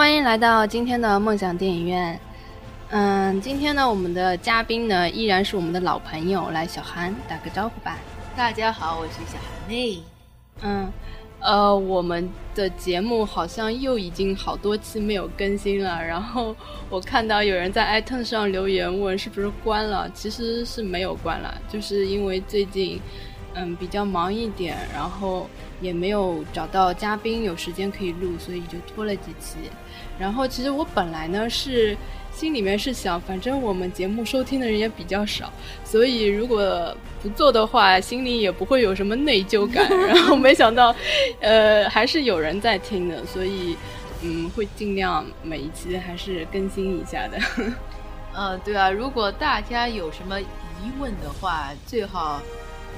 欢迎来到今天的梦想电影院。嗯，今天呢，我们的嘉宾呢依然是我们的老朋友，来小韩打个招呼吧。大家好，我是小韩妹。嗯，呃，我们的节目好像又已经好多期没有更新了。然后我看到有人在 iTunes 上留言问是不是关了，其实是没有关了，就是因为最近嗯比较忙一点，然后也没有找到嘉宾有时间可以录，所以就拖了几期。然后其实我本来呢是。心里面是想，反正我们节目收听的人也比较少，所以如果不做的话，心里也不会有什么内疚感。然后没想到，呃，还是有人在听的，所以嗯，会尽量每一期还是更新一下的。嗯，对啊，如果大家有什么疑问的话，最好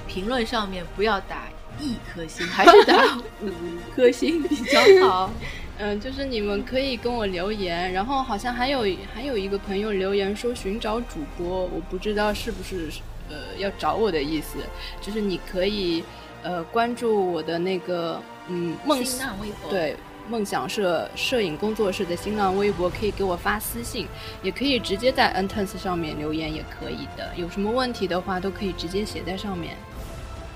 评论上面不要打一颗星，还是打五颗星比较好。嗯，就是你们可以跟我留言，然后好像还有还有一个朋友留言说寻找主播，我不知道是不是呃要找我的意思，就是你可以呃关注我的那个嗯梦想微博对梦想摄摄影工作室的新浪微博，可以给我发私信，也可以直接在 n t e n s 上面留言也可以的，有什么问题的话都可以直接写在上面。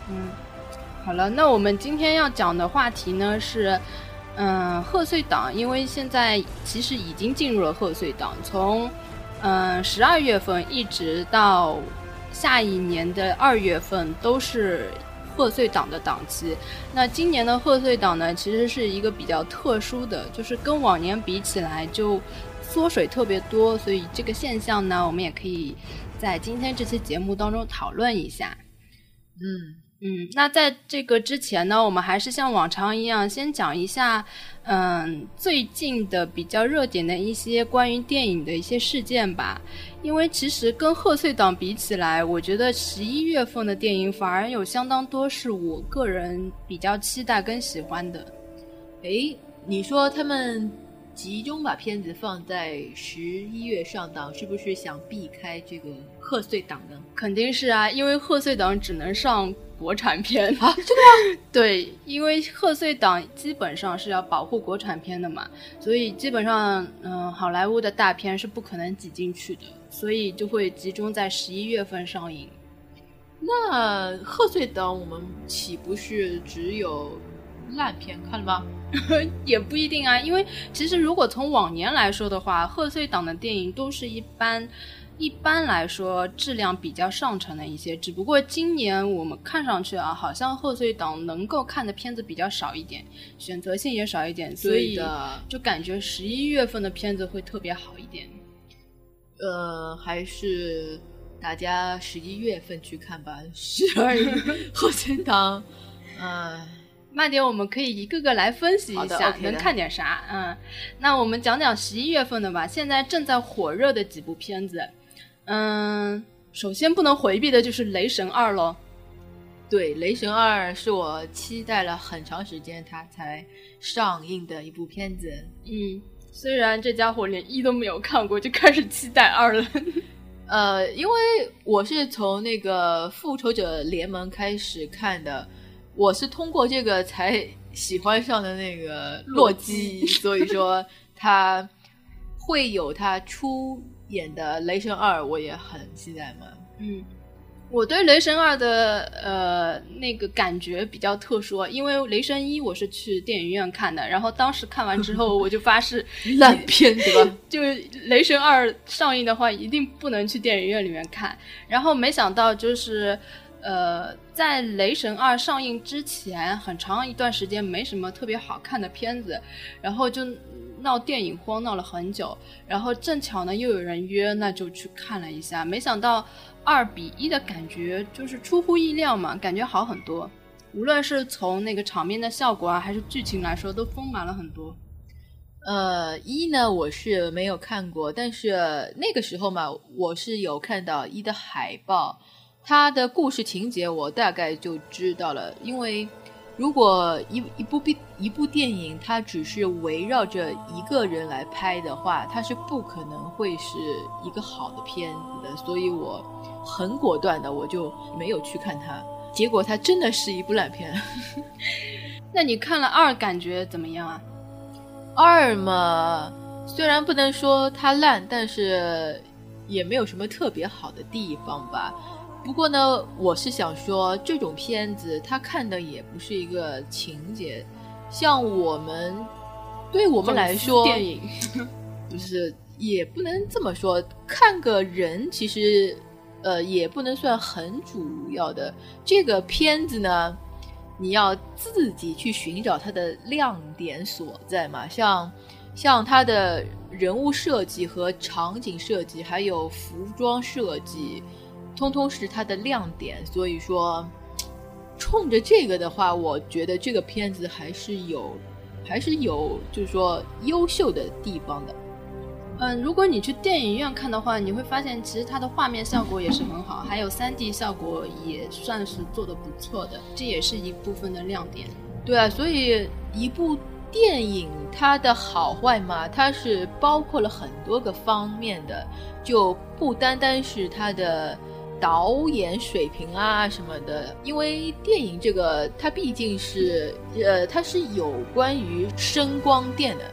嗯，好了，那我们今天要讲的话题呢是。嗯，贺岁档，因为现在其实已经进入了贺岁档，从嗯十二月份一直到下一年的二月份都是贺岁档的档期。那今年的贺岁档呢，其实是一个比较特殊的，就是跟往年比起来就缩水特别多，所以这个现象呢，我们也可以在今天这期节目当中讨论一下。嗯。嗯，那在这个之前呢，我们还是像往常一样，先讲一下，嗯，最近的比较热点的一些关于电影的一些事件吧。因为其实跟贺岁档比起来，我觉得十一月份的电影反而有相当多是我个人比较期待跟喜欢的。诶，你说他们集中把片子放在十一月上档，是不是想避开这个贺岁档呢？肯定是啊，因为贺岁档只能上。国产片啊，真的吗？对，因为贺岁档基本上是要保护国产片的嘛，所以基本上，嗯，好莱坞的大片是不可能挤进去的，所以就会集中在十一月份上映。那贺岁档我们岂不是只有烂片看了吗？也不一定啊，因为其实如果从往年来说的话，贺岁档的电影都是一般。一般来说，质量比较上乘的一些，只不过今年我们看上去啊，好像贺岁档能够看的片子比较少一点，选择性也少一点，所以就感觉十一月份的片子会特别好一点。呃，还是大家十一月份去看吧，十 二月贺岁档，嗯，慢点，我们可以一个个来分析一下，能看点啥？嗯，那我们讲讲十一月份的吧，现在正在火热的几部片子。嗯，首先不能回避的就是《雷神二》喽。对，《雷神二》是我期待了很长时间，它才上映的一部片子。嗯，虽然这家伙连一都没有看过，就开始期待二了。呃，因为我是从那个《复仇者联盟》开始看的，我是通过这个才喜欢上的那个洛基，所以说他会有他出。演的《雷神二》，我也很期待嘛。嗯，我对《雷神二》的呃那个感觉比较特殊，因为《雷神一》我是去电影院看的，然后当时看完之后我就发誓 烂片，对吧？就《雷神二》上映的话，一定不能去电影院里面看。然后没想到就是呃，在《雷神二》上映之前，很长一段时间没什么特别好看的片子，然后就。闹电影荒闹了很久，然后正巧呢又有人约，那就去看了一下。没想到二比一的感觉就是出乎意料嘛，感觉好很多。无论是从那个场面的效果啊，还是剧情来说，都丰满了很多。呃，一呢我是没有看过，但是那个时候嘛，我是有看到一的海报，它的故事情节我大概就知道了，因为。如果一一部电一部电影，它只是围绕着一个人来拍的话，它是不可能会是一个好的片子的。所以我很果断的，我就没有去看它。结果它真的是一部烂片。那你看了二，感觉怎么样啊？二嘛，虽然不能说它烂，但是也没有什么特别好的地方吧。不过呢，我是想说，这种片子它看的也不是一个情节，像我们，对我们来说，电影不是也不能这么说，看个人其实，呃，也不能算很主要的。这个片子呢。你要自己去寻找它的亮点所在嘛？像像它的人物设计和场景设计，还有服装设计，通通是它的亮点。所以说，冲着这个的话，我觉得这个片子还是有，还是有，就是说优秀的地方的。嗯，如果你去电影院看的话，你会发现其实它的画面效果也是很好，还有三 D 效果也算是做的不错的，这也是一部分的亮点。对啊，所以一部电影它的好坏嘛，它是包括了很多个方面的，就不单单是它的导演水平啊什么的，因为电影这个它毕竟是呃，它是有关于声光电的。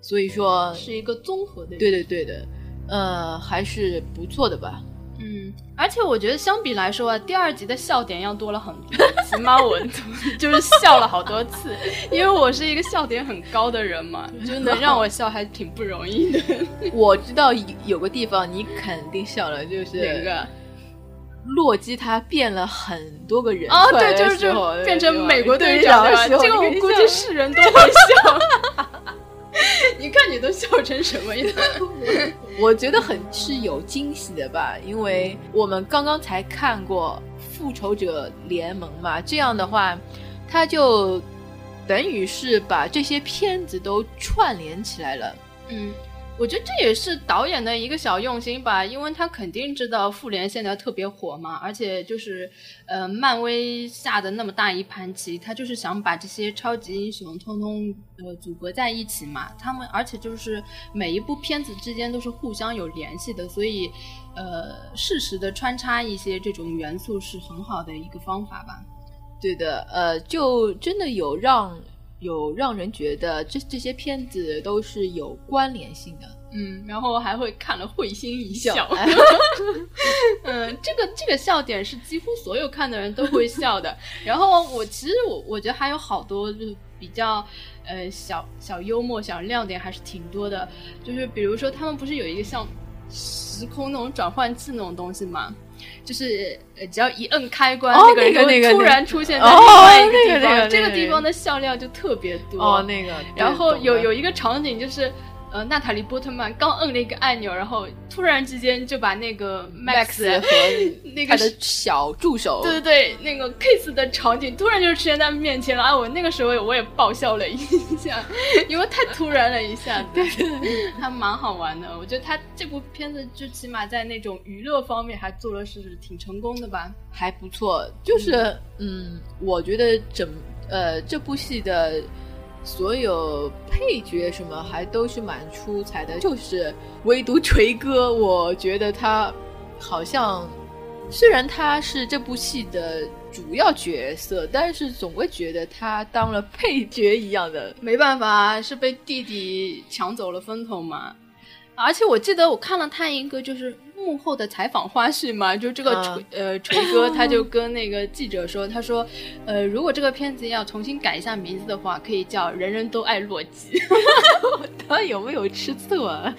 所以说是一个综合的，对对对的，呃，还是不错的吧。嗯，而且我觉得相比来说啊，第二集的笑点要多了很多，起码我 就是笑了好多次，因为我是一个笑点很高的人嘛，就能让我笑还挺不容易的。我知道有个地方你肯定笑了，就是哪个？洛基他变了很多个人哦，对，就是变成美国队长的时候，这个我估计是人都会笑。你看你都笑成什么样？我觉得很是有惊喜的吧，因为我们刚刚才看过《复仇者联盟》嘛，这样的话，他就等于是把这些片子都串联起来了。嗯。我觉得这也是导演的一个小用心吧，因为他肯定知道复联现在特别火嘛，而且就是，呃，漫威下的那么大一盘棋，他就是想把这些超级英雄通通呃组合在一起嘛。他们而且就是每一部片子之间都是互相有联系的，所以，呃，适时的穿插一些这种元素是很好的一个方法吧。对的，呃，就真的有让。有让人觉得这这些片子都是有关联性的，嗯，然后还会看了会心一笑，嗯，这个这个笑点是几乎所有看的人都会笑的。然后我其实我我觉得还有好多就是比较呃小小幽默小亮点还是挺多的，就是比如说他们不是有一个像时空那种转换器那种东西吗？就是呃，只要一摁开关，那个人就突然出现在另外一个地方，这个地方的笑料就特别多。哦，那个，然后有有一个场景就是。呃，娜塔莉波特曼刚摁了一个按钮，然后突然之间就把那个 Max 和 那个小助手，对对对，那个 kiss 的场景突然就出现在面前了啊！我那个时候我也爆笑了一下，因为太突然了一下子，还蛮好玩的。我觉得他这部片子就起码在那种娱乐方面还做的是挺成功的吧，还不错。就是嗯，我觉得整呃这部戏的。所有配角什么还都是蛮出彩的，就是唯独锤哥，我觉得他好像虽然他是这部戏的主要角色，但是总会觉得他当了配角一样的。没办法，是被弟弟抢走了风头嘛。而且我记得我看了他一个就是。幕后的采访花絮嘛，就这个锤呃锤哥他就跟那个记者说，他说，呃如果这个片子要重新改一下名字的话，可以叫《人人都爱洛基》。他有没有吃醋啊？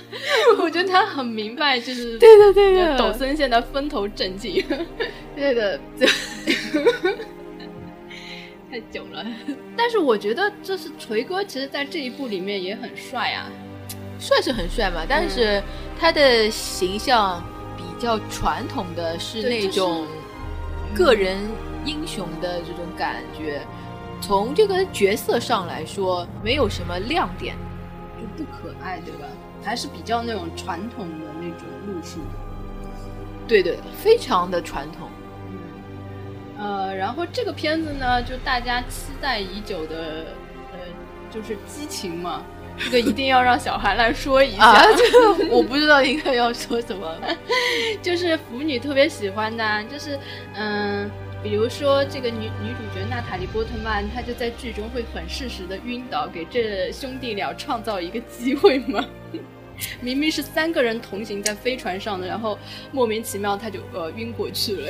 我觉得他很明白，就是对的对的，抖森现在风头正劲，对的，太久了。但是我觉得，就是锤哥，其实在这一部里面也很帅啊。帅是很帅嘛，但是他的形象比较传统的是那种个人英雄的这种感觉。从这个角色上来说，没有什么亮点，就不可爱，对吧？还是比较那种传统的那种路数。对对，非常的传统。嗯呃，然后这个片子呢，就大家期待已久的，呃，就是激情嘛。这个一定要让小韩来说一下，我不知道应该要说什么，就是腐女特别喜欢的，就是嗯，比如说这个女女主角娜塔莉波特曼，她就在剧中会很适时的晕倒，给这兄弟俩创造一个机会嘛。明明是三个人同行在飞船上的，然后莫名其妙他就呃晕过去了，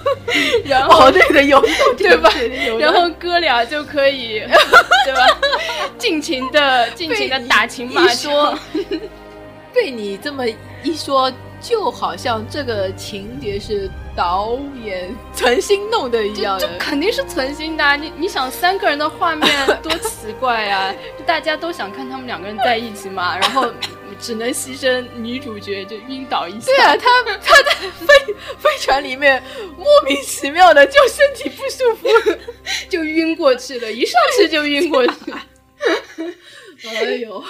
然后对的有对吧？然后哥俩就可以 对吧？尽情的尽情的打情骂俏。被你这么一说。就好像这个情节是导演存心弄的一样，就肯定是存心的。你你想三个人的画面多奇怪呀！大家都想看他们两个人在一起嘛，然后只能牺牲女主角就晕倒一下。对啊，他他在飞 飞船里面莫名其妙的就身体不舒服，就晕过去了，一上去就晕过去了。哎呦，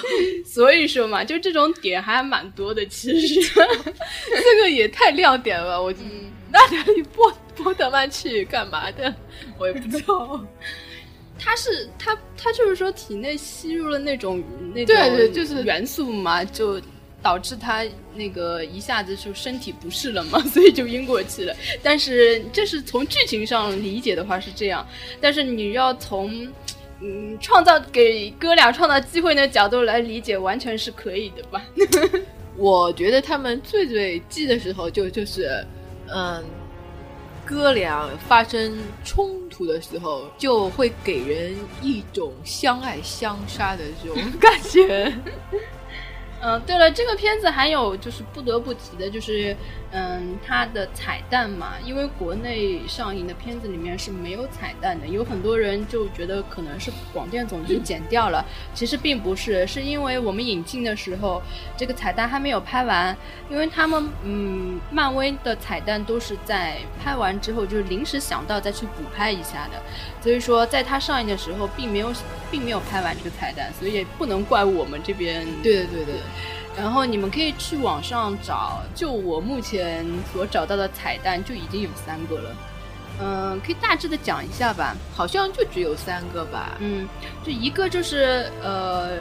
所以说嘛，就这种点还蛮多的。其实这个也太亮点了。我那里波波特曼去干嘛的？我也不知道。他是他他就是说体内吸入了那种那种对对就是元素嘛，就导致他那个一下子就身体不适了嘛，所以就晕过去了。但是这是从剧情上理解的话是这样，但是你要从。嗯，创造给哥俩创造机会的角度来理解，完全是可以的吧？我觉得他们最最记的时候，就就是，嗯，哥俩发生冲突的时候，就会给人一种相爱相杀的这种 感觉。嗯，对了，这个片子还有就是不得不提的，就是嗯，它的彩蛋嘛，因为国内上映的片子里面是没有彩蛋的，有很多人就觉得可能是广电总局剪掉了，其实并不是，是因为我们引进的时候这个彩蛋还没有拍完，因为他们嗯，漫威的彩蛋都是在拍完之后就是临时想到再去补拍一下的，所以说在它上映的时候并没有并没有拍完这个彩蛋，所以也不能怪我们这边。对对对对。然后你们可以去网上找，就我目前所找到的彩蛋就已经有三个了。嗯，可以大致的讲一下吧，好像就只有三个吧。嗯，就一个就是呃，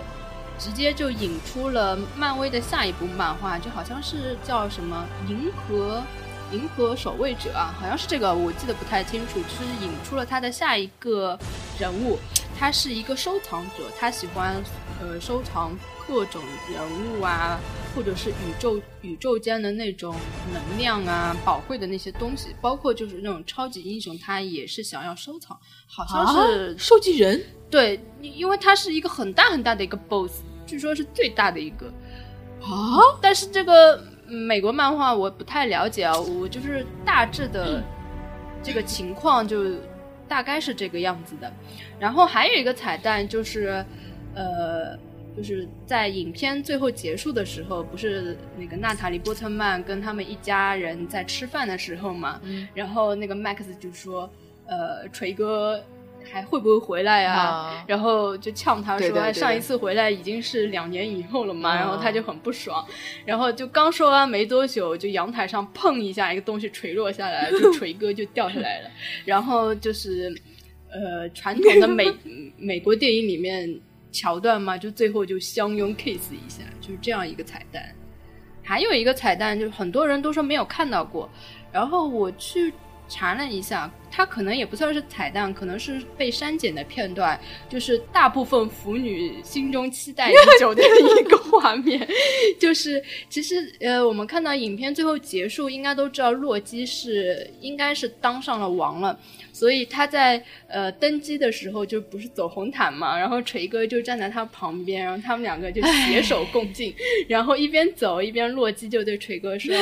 直接就引出了漫威的下一部漫画，就好像是叫什么《银河银河守卫者》啊，好像是这个，我记得不太清楚。就是引出了他的下一个人物，他是一个收藏者，他喜欢呃收藏。各种人物啊，或者是宇宙宇宙间的那种能量啊，宝贵的那些东西，包括就是那种超级英雄，他也是想要收藏，好像是收集人。对，因为他是一个很大很大的一个 BOSS，据说是最大的一个啊。但是这个美国漫画我不太了解啊，我就是大致的这个情况就大概是这个样子的。然后还有一个彩蛋就是，呃。就是在影片最后结束的时候，不是那个娜塔莉波特曼跟他们一家人在吃饭的时候嘛？嗯。然后那个 Max 就说：“呃，锤哥还会不会回来呀？”然后就呛他说：“上一次回来已经是两年以后了嘛。”然后他就很不爽。然后就刚说完没多久，就阳台上碰一下，一个东西垂落下来，就锤哥就掉下来了。然后就是呃，传统的美 美国电影里面。桥段嘛，就最后就相拥 kiss 一下，就是这样一个彩蛋。还有一个彩蛋，就是很多人都说没有看到过，然后我去查了一下，它可能也不算是彩蛋，可能是被删减的片段，就是大部分腐女心中期待已久的一个画面。就是其实呃，我们看到影片最后结束，应该都知道洛基是应该是当上了王了。所以他在呃登基的时候就不是走红毯嘛，然后锤哥就站在他旁边，然后他们两个就携手共进，然后一边走一边洛基就对锤哥说：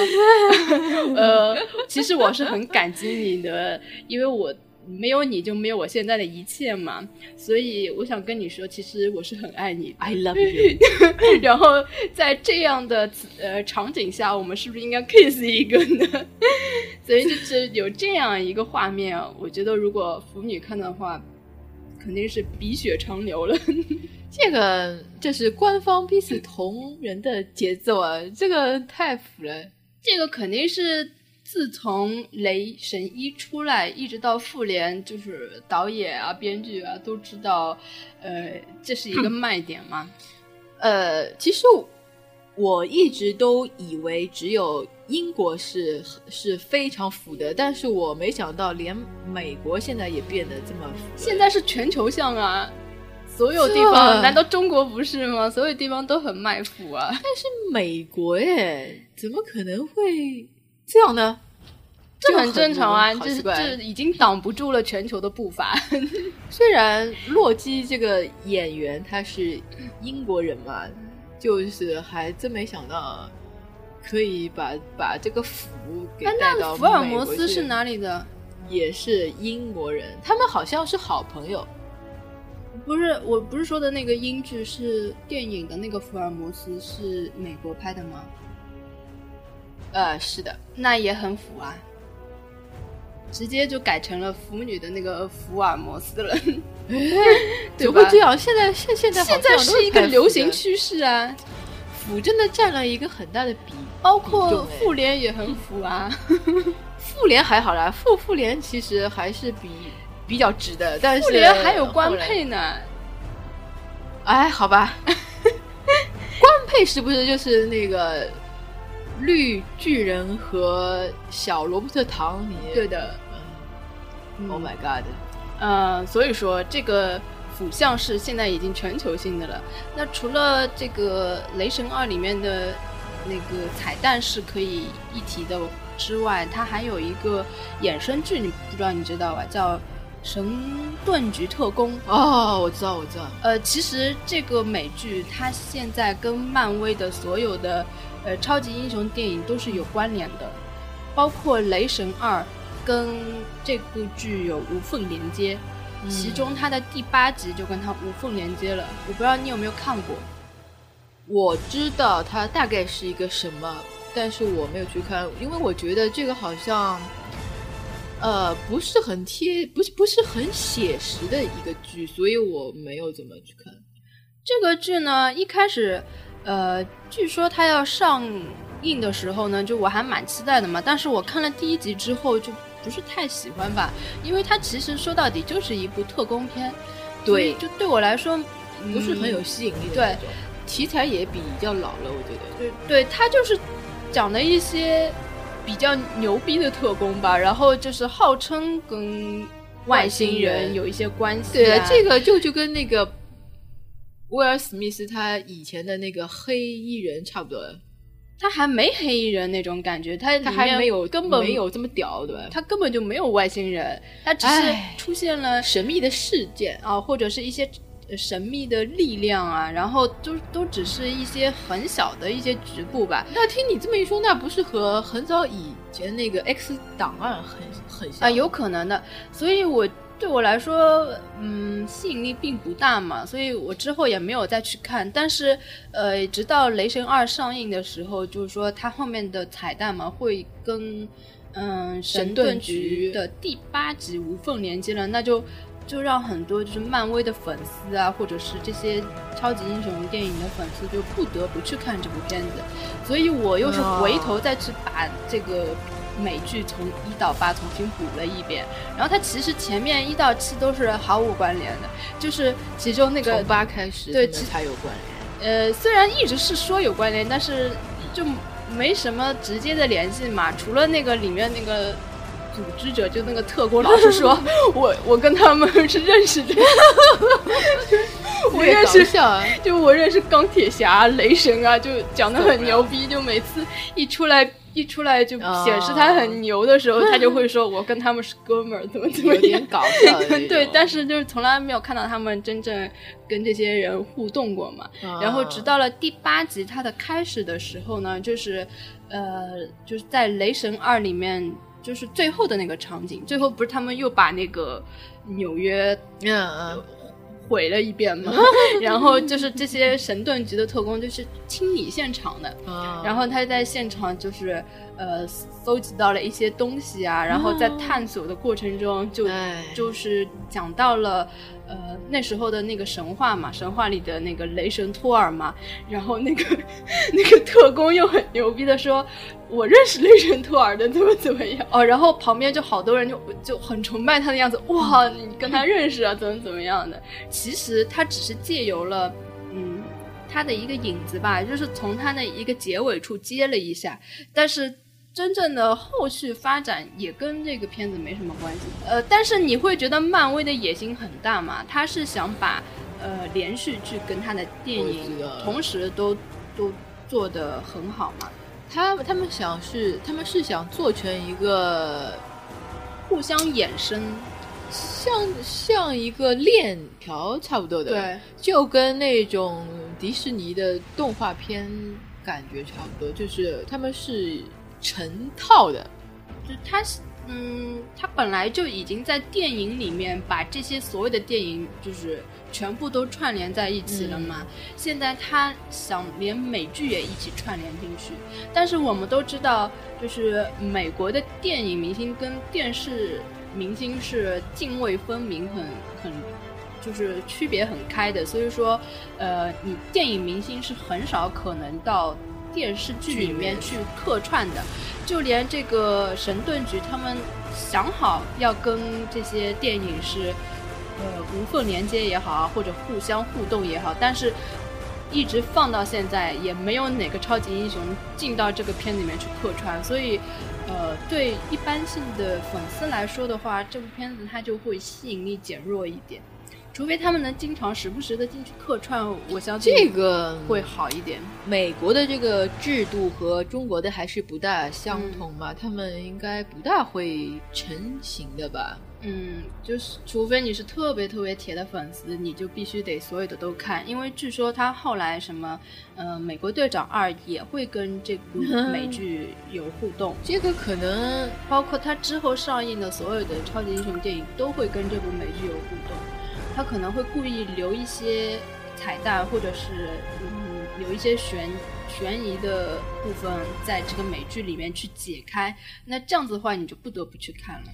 “呃，其实我是很感激你的，因为我。”没有你就没有我现在的一切嘛，所以我想跟你说，其实我是很爱你，I love you。然后在这样的呃场景下，我们是不是应该 kiss 一个呢？所以就是有这样一个画面，我觉得如果腐女看的话，肯定是鼻血长流了。这个这是官方逼死同人的节奏啊，这个太腐了。这个肯定是。自从雷神一出来，一直到复联，就是导演啊、编剧啊都知道，呃，这是一个卖点嘛。呃，其实我一直都以为只有英国是是非常腐的，但是我没想到连美国现在也变得这么腐。现在是全球向啊，所有地方，难道中国不是吗？所有地方都很卖腐啊。但是美国耶，怎么可能会这样呢？这很正常啊，这好奇怪这已经挡不住了全球的步伐。虽然洛基这个演员他是英国人嘛，就是还真没想到可以把把这个福给哎带到福尔摩斯是哪里的？也是英国人，他们好像是好朋友。不是，我不是说的那个英剧，是电影的那个福尔摩斯是美国拍的吗？呃，是的，那也很腐啊，直接就改成了腐女的那个福尔摩斯了，对吧怎么会这样？现在现现在现在是一个流行趋势啊，腐真的占了一个很大的比，包括哎复联也很腐啊。复联还好啦，复复联其实还是比比较直的，但是复联还有官配呢，哎，好吧，官配是不是就是那个绿巨人和小罗伯特·唐尼？对的。嗯，Oh my God！呃，所以说这个腐向是现在已经全球性的了。那除了这个《雷神二》里面的那个彩蛋是可以一提的之外，它还有一个衍生剧，你不知道你知道吧？叫《神盾局特工》。哦，我知道，我知道。呃，其实这个美剧它现在跟漫威的所有的呃超级英雄电影都是有关联的，包括《雷神二》跟这部剧有无缝连接，嗯其中它的第八集就跟它无缝连接了。我不知道你有没有看过？我知道它大概是一个什么，但是我没有去看，因为我觉得这个好像，呃，不是很贴，不是不是很写实的一个剧，所以我没有怎么去看。这个剧呢，一开始，呃，据说它要上映的时候呢，就我还蛮期待的嘛。但是我看了第一集之后，就不是太喜欢吧，因为它其实说到底就是一部特工片，对就对我来说不是很有嗯吸引力的对题材也比较老了，我觉得。对对，它就是讲的一些比较牛逼的特工吧，然后就是号称跟外星人人有一些关系、对啊，这个就就跟那个威尔史密斯他以前的那个黑衣人差不多，他还没黑衣人那种感觉，他他还没有根本没有这么屌，对吧？他根本就没有外星人，他只是出现了神秘的事件，啊，或者是一些呃神秘的力量啊，然后都都只是一些很小的一些局部吧。那听你这么一说，那不是和很早以前那个 X 档案很很像啊，有可能的，所以我对我来说，嗯，吸引力并不大嘛，所以我之后也没有再去看。但是，呃，直到《雷神二》上映的时候，就是说它后面的彩蛋嘛，会跟嗯神盾局的第八集无缝连接了，那就就让很多就是漫威的粉丝啊，或者是这些超级英雄电影的粉丝就不得不去看这部片子。所以我又是回头再去把这个美剧从一到八重新补了一遍。然后它其实前面一到七都是毫无关联的，就是其中那个从八开始对其才有关联。呃，虽然一直是说有关联，但是就没什么直接的联系嘛。除了那个里面那个组织者，就那个特工老师说，我我跟他们是认识的，我认识。笑啊，就我认识钢铁侠、雷神啊，就讲的很牛逼，就每次一出来一出来就显示他很牛的时候，他就会说我跟他们是哥们儿，怎么怎么点。搞笑的。对，但是就是从来没有看到他们真正跟这些人互动过嘛。啊然后直到了第八集它的开始的时候呢，就是呃，就是在《雷神二》里面，就是最后的那个场景，最后不是他们又把那个纽约嗯嗯，毁了一遍嘛，然后就是这些神盾局的特工就是清理现场的，啊然后他在现场就是呃搜集到了一些东西啊，然后在探索的过程中就、哎就是讲到了呃那时候的那个神话嘛，神话里的那个雷神托尔嘛，然后那个 那个特工又很牛逼的说，我认识雷神托尔的，怎么怎么样哦，然后旁边就好多人就就很崇拜他的样子，哇，你跟他认识啊，怎么怎么样的，其实他只是借由了嗯。他的一个影子吧，就是从他的一个结尾处接了一下，但是真正的后续发展也跟这个片子没什么关系。呃，但是你会觉得漫威的野心很大嘛？他是想把呃连续剧跟他的电影同时都都做得很好嘛，他他们想是他们是想做成一个互相衍生。像像一个链条差不多的，对，就跟那种迪士尼的动画片感觉差不多，就是他们是成套的，就他是，嗯，他本来就已经在电影里面把这些所有的电影就是全部都串联在一起了嘛。现在他想连美剧也一起串联进去，但是我们都知道，就是美国的电影明星跟电视明星是泾渭分明很，很就是区别很开的。所以说，呃，你电影明星是很少可能到电视剧里面去客串的。就连这个神盾局，他们想好要跟这些电影是呃无缝连接也好啊，或者互相互动也好，但是一直放到现在，也没有哪个超级英雄进到这个片子里面去客串，所以呃，对一般性的粉丝来说的话，这部片子它就会吸引力减弱一点。除非他们能经常时不时的进去客串，我相信这个会好一点。美国的这个制度和中国的还是不大相同嘛，他们应该不大会成型的吧？嗯，就是除非你是特别特别铁的粉丝，你就必须得所有的都看，因为据说他后来什么，呃，美国队长二也会跟这部美剧有互动，这个可能包括他之后上映的所有的超级英雄电影都会跟这部美剧有互动。他可能会故意留一些彩蛋，或者是嗯有一些悬悬疑的部分在这个美剧里面去解开。那这样子的话，你就不得不去看了。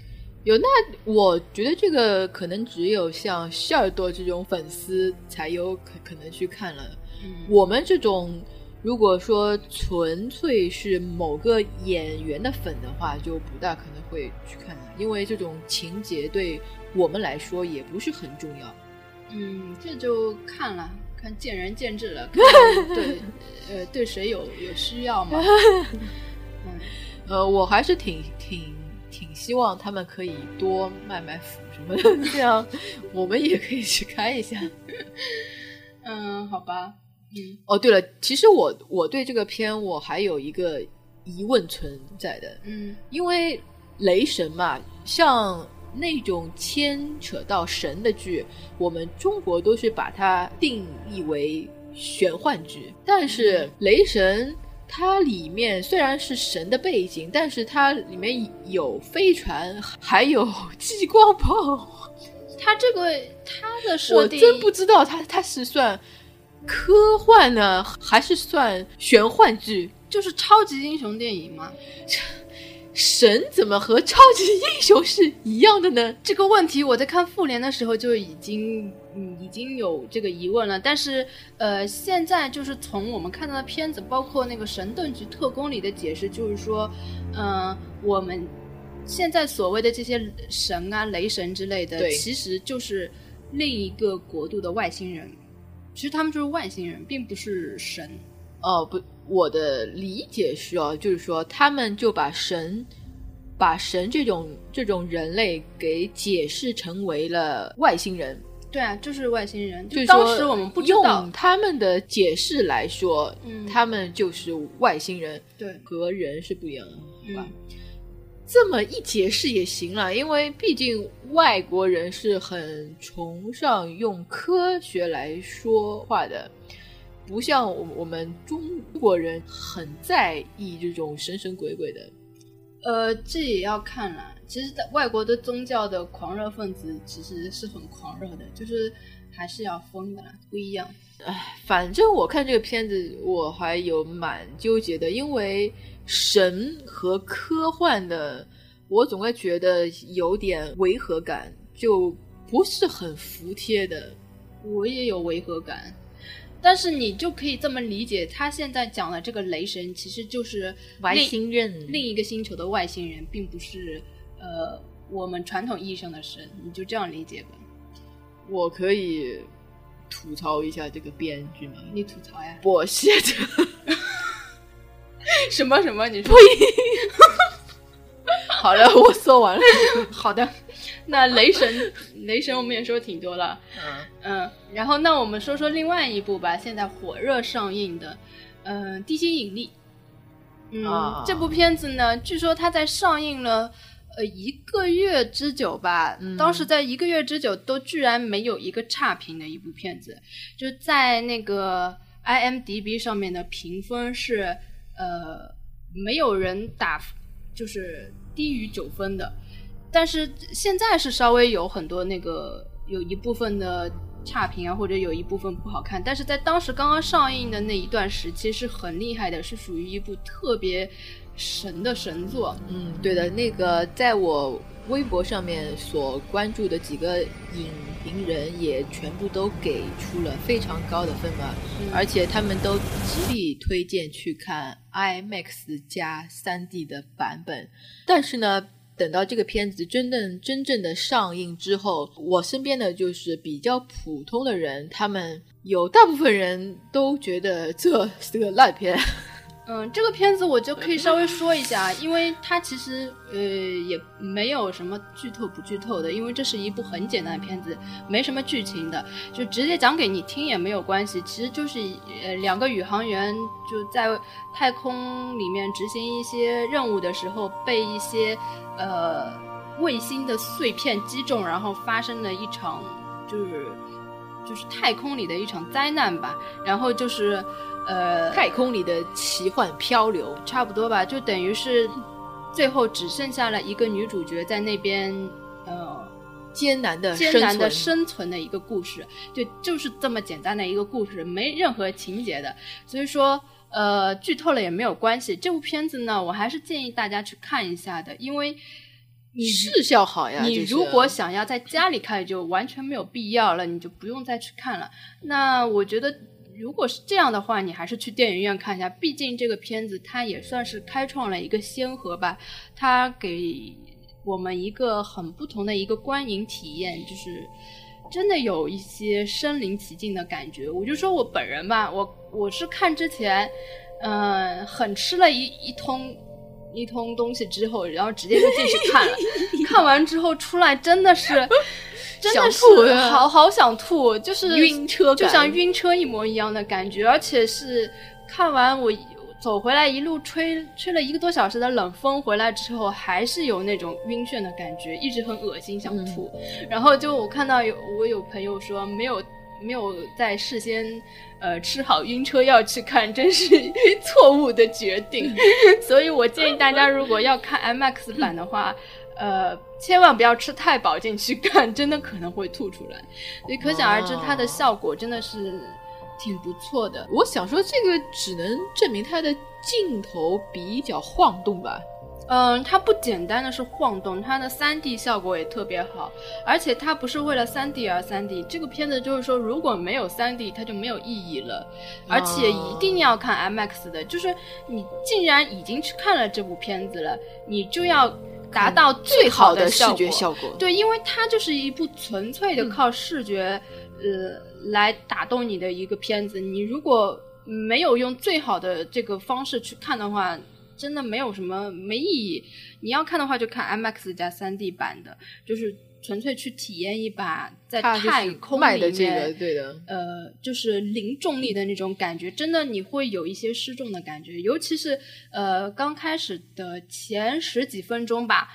有那，我觉得这个可能只有像希尔多这种粉丝才有可可能去看了。嗯，我们这种如果说纯粹是某个演员的粉的话，就不大可能会去看了，因为这种情节对我们来说也不是很重要。嗯，这就看了，看见仁见智了，看对，呃，对谁有有需要嘛？嗯，呃，我还是挺挺挺希望他们可以多卖卖腐什么的，这样 我们也可以去看一下。嗯，好吧。嗯，哦，对了，其实我我对这个片我还有一个疑问存在的，嗯因为雷神嘛，像那种牵扯到神的剧，我们中国都是把它定义为玄幻剧，但是雷神。它里面虽然是神的背景，但是它里面有飞船，还有 激光炮。它这个它的我设定，我真不知道它它是算科幻呢，还是算玄幻剧？就是超级英雄电影嘛。神怎么和超级英雄是一样的呢？这个问题我在看复联的时候就已经嗯已经有这个疑问了，但是呃现在就是从我们看到的片子，包括那个《神盾局特工》里的解释，就是说，嗯、我们现在所谓的这些神啊、雷神之类的，其实就是另一个国度的外星人，其实他们就是外星人，并不是神。哦，不，我的理解是哦，就是说他们就把神，把神这种这种人类给解释成为了外星人，对啊，就是外星人。就当时我们不知道。用，他们的解释来说，嗯。他们就是外星人，对，和人是不一样的，好吧？嗯。这么一解释也行了，因为毕竟外国人是很崇尚用科学来说话的，不像我我们中国人很在意这种神神鬼鬼的。呃，这也要看啦。其实，在外国的宗教的狂热分子其实是很狂热的，就是还是要疯的啦，不一样。哎反正我看这个片子，我还有蛮纠结的，因为神和科幻的，我总会觉得有点违和感，就不是很服帖的。我也有违和感，但是你就可以这么理解，他现在讲的这个雷神其实就是外星人另一个星球的外星人，并不是呃我们传统意义上的神，你就这样理解吧。我可以吐槽一下这个编剧吗？你吐槽呀？我写的 什么什么？你说？好了，我说完了。好的，那雷神，雷神我们也说挺多了。嗯嗯，然后那我们说说另外一部吧，现在火热上映的，嗯，《地心引力》。嗯，啊这部片子呢，据说它在上映了呃一个月之久吧，嗯当时在一个月之久都居然没有一个差评的一部片子，就在那个 IMDB 上面的评分是呃没有人打，就是低于九分的，但是现在是稍微有很多那个有一部分的差评啊，或者有一部分不好看，但是在当时刚刚上映的那一段时期是很厉害的，是属于一部特别神的神作。嗯，对的，那个在我微博上面所关注的几个影评人也全部都给出了非常高的分吧，嗯而且他们都极力推荐去看 IMAX 加 3D 的版本。但是呢，等到这个片子真正真正的上映之后，我身边的就是比较普通的人，他们有大部分人都觉得这是个烂片。嗯，这个片子我就可以稍微说一下，因为它其实呃也没有什么剧透不剧透的，因为这是一部很简单的片子，没什么剧情的，就直接讲给你听也没有关系。其实就是呃两个宇航员就在太空里面执行一些任务的时候，被一些呃卫星的碎片击中，然后发生了一场就是就是太空里的一场灾难吧，然后就是呃太空里的奇幻漂流，差不多吧，就等于是最后只剩下了一个女主角在那边，呃，艰难的艰难的生生存的一个故事，就就是这么简单的一个故事，没任何情节的。所以说，呃，剧透了也没有关系。这部片子呢，我还是建议大大家去看一下的，因为你，视效好呀。你如果想要在家里看，就完全没有必要了，你就不用再去看了。那我觉得，如果是这样的话，你还是去电影院看一下，毕竟这个片子它也算是开创了一个先河吧，它给我们一个很不同的一个观影体验，就是真的有一些身临其境的感觉。我就说我本人吧，我我是看之前，嗯、很吃了一一通。一通东西之后，然后直接就进去看了，看完之后出来真的是，真的想吐是好好想吐，就是晕车就像晕车一模一样的感觉，而且是看完我走回来一路吹吹了一个多小时的冷风，回来之后还是有那种晕眩的感觉，一直很恶心想吐。然后就我看到有我有朋友说没有没有在事先呃吃好晕车药去看，真是 错误的决定。所以我建议大家如果要看 IMAX 版的话。呃，千万不要吃太饱进去看，真的可能会吐出来。所以可想而知，它的效果真的是挺不错的。我想说，这个只能证明它的镜头比较晃动吧。嗯，它不简单的是晃动，它的三 D 效果也特别好，而且它不是为了三 D 而三 D。这个片子就是说，如果没有三 D，它就没有意义了，而且一定要看 IMAX 的。就是你既然已经去看了这部片子了，你就要达到最好的视。觉效果，对，因为它就是一部纯粹的靠视觉，呃，来打动你的一个片子。你如果没有用最好的这个方式去看的话，真的没有什么没意义。你要看的话，就看 IMAX 加 3D 版的，就是纯粹去体验一把在太空里卖的这面个，对的，呃，就是零重力的那种感觉，真的你会有一些失重的感觉，尤其是呃刚开始的前十几分钟吧，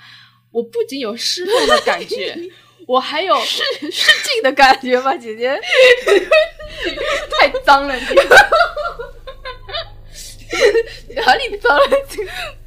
我不仅有失重的感觉，我还有失失禁的感觉吧，姐姐，太脏了你，哪里脏了？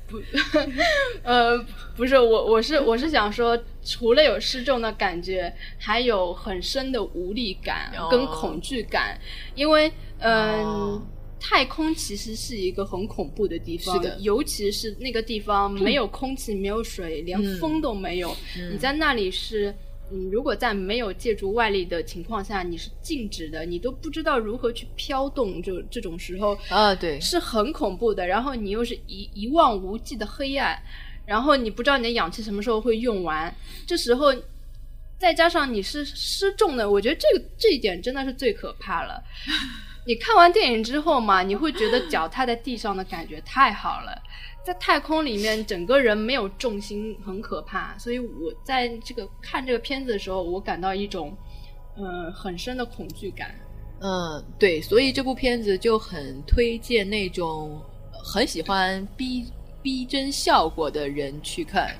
不 呃，不是我，我是我是想说，除了有失重的感觉，还有很深的无力感跟哦恐惧感，因为嗯。哦太空其实是一个很恐怖的地方，尤其是那个地方没有空气、没有水，连嗯风都没有。你在那里是，嗯，如果在没有借助外力的情况下，你是静止的，你都不知道如何去飘动，就这种时候，啊，对，是很恐怖的。然后你又是一一望无际的黑暗，然后你不知道你的氧气什么时候会用完，这时候再加上你是失重的，我觉得这个这一点真的是最可怕了。你看完电影之后嘛，你会觉得脚踏在地上的感觉太好了，在太空里面整个人没有重心，很可怕。所以我在这个看这个片子的时候，我感到一种嗯很深的恐惧感。嗯，对，所以这部片子就很推荐那种很喜欢逼逼真效果的人去看。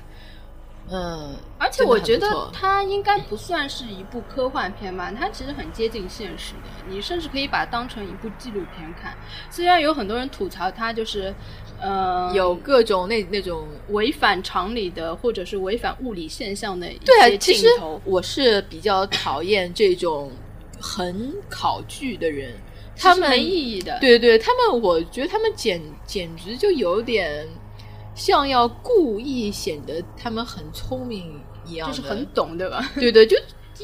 嗯，而且我觉得它应该不算是一部科幻片吧，它其实很接近现实的。你甚至可以把它当成一部纪录片看。虽然有很多人吐槽它就是，呃，有各种那那种违反常理的，或者是违反物理现象的一些镜头。我是比较讨厌这种很考据的人，他们没意义的。对对，他们我觉得他们简简直就有点。像要故意显得他们很聪明一样，就是很懂，对吧？对对，就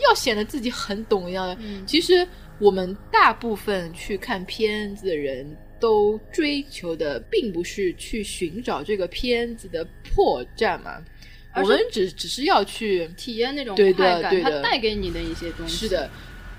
要显得自己很懂一样的。其实我们大部分去看片子的人都追求的，并不是去寻找这个片子的破绽嘛，我们只只是要去体验那种快感，它带给你的一些东西。是的，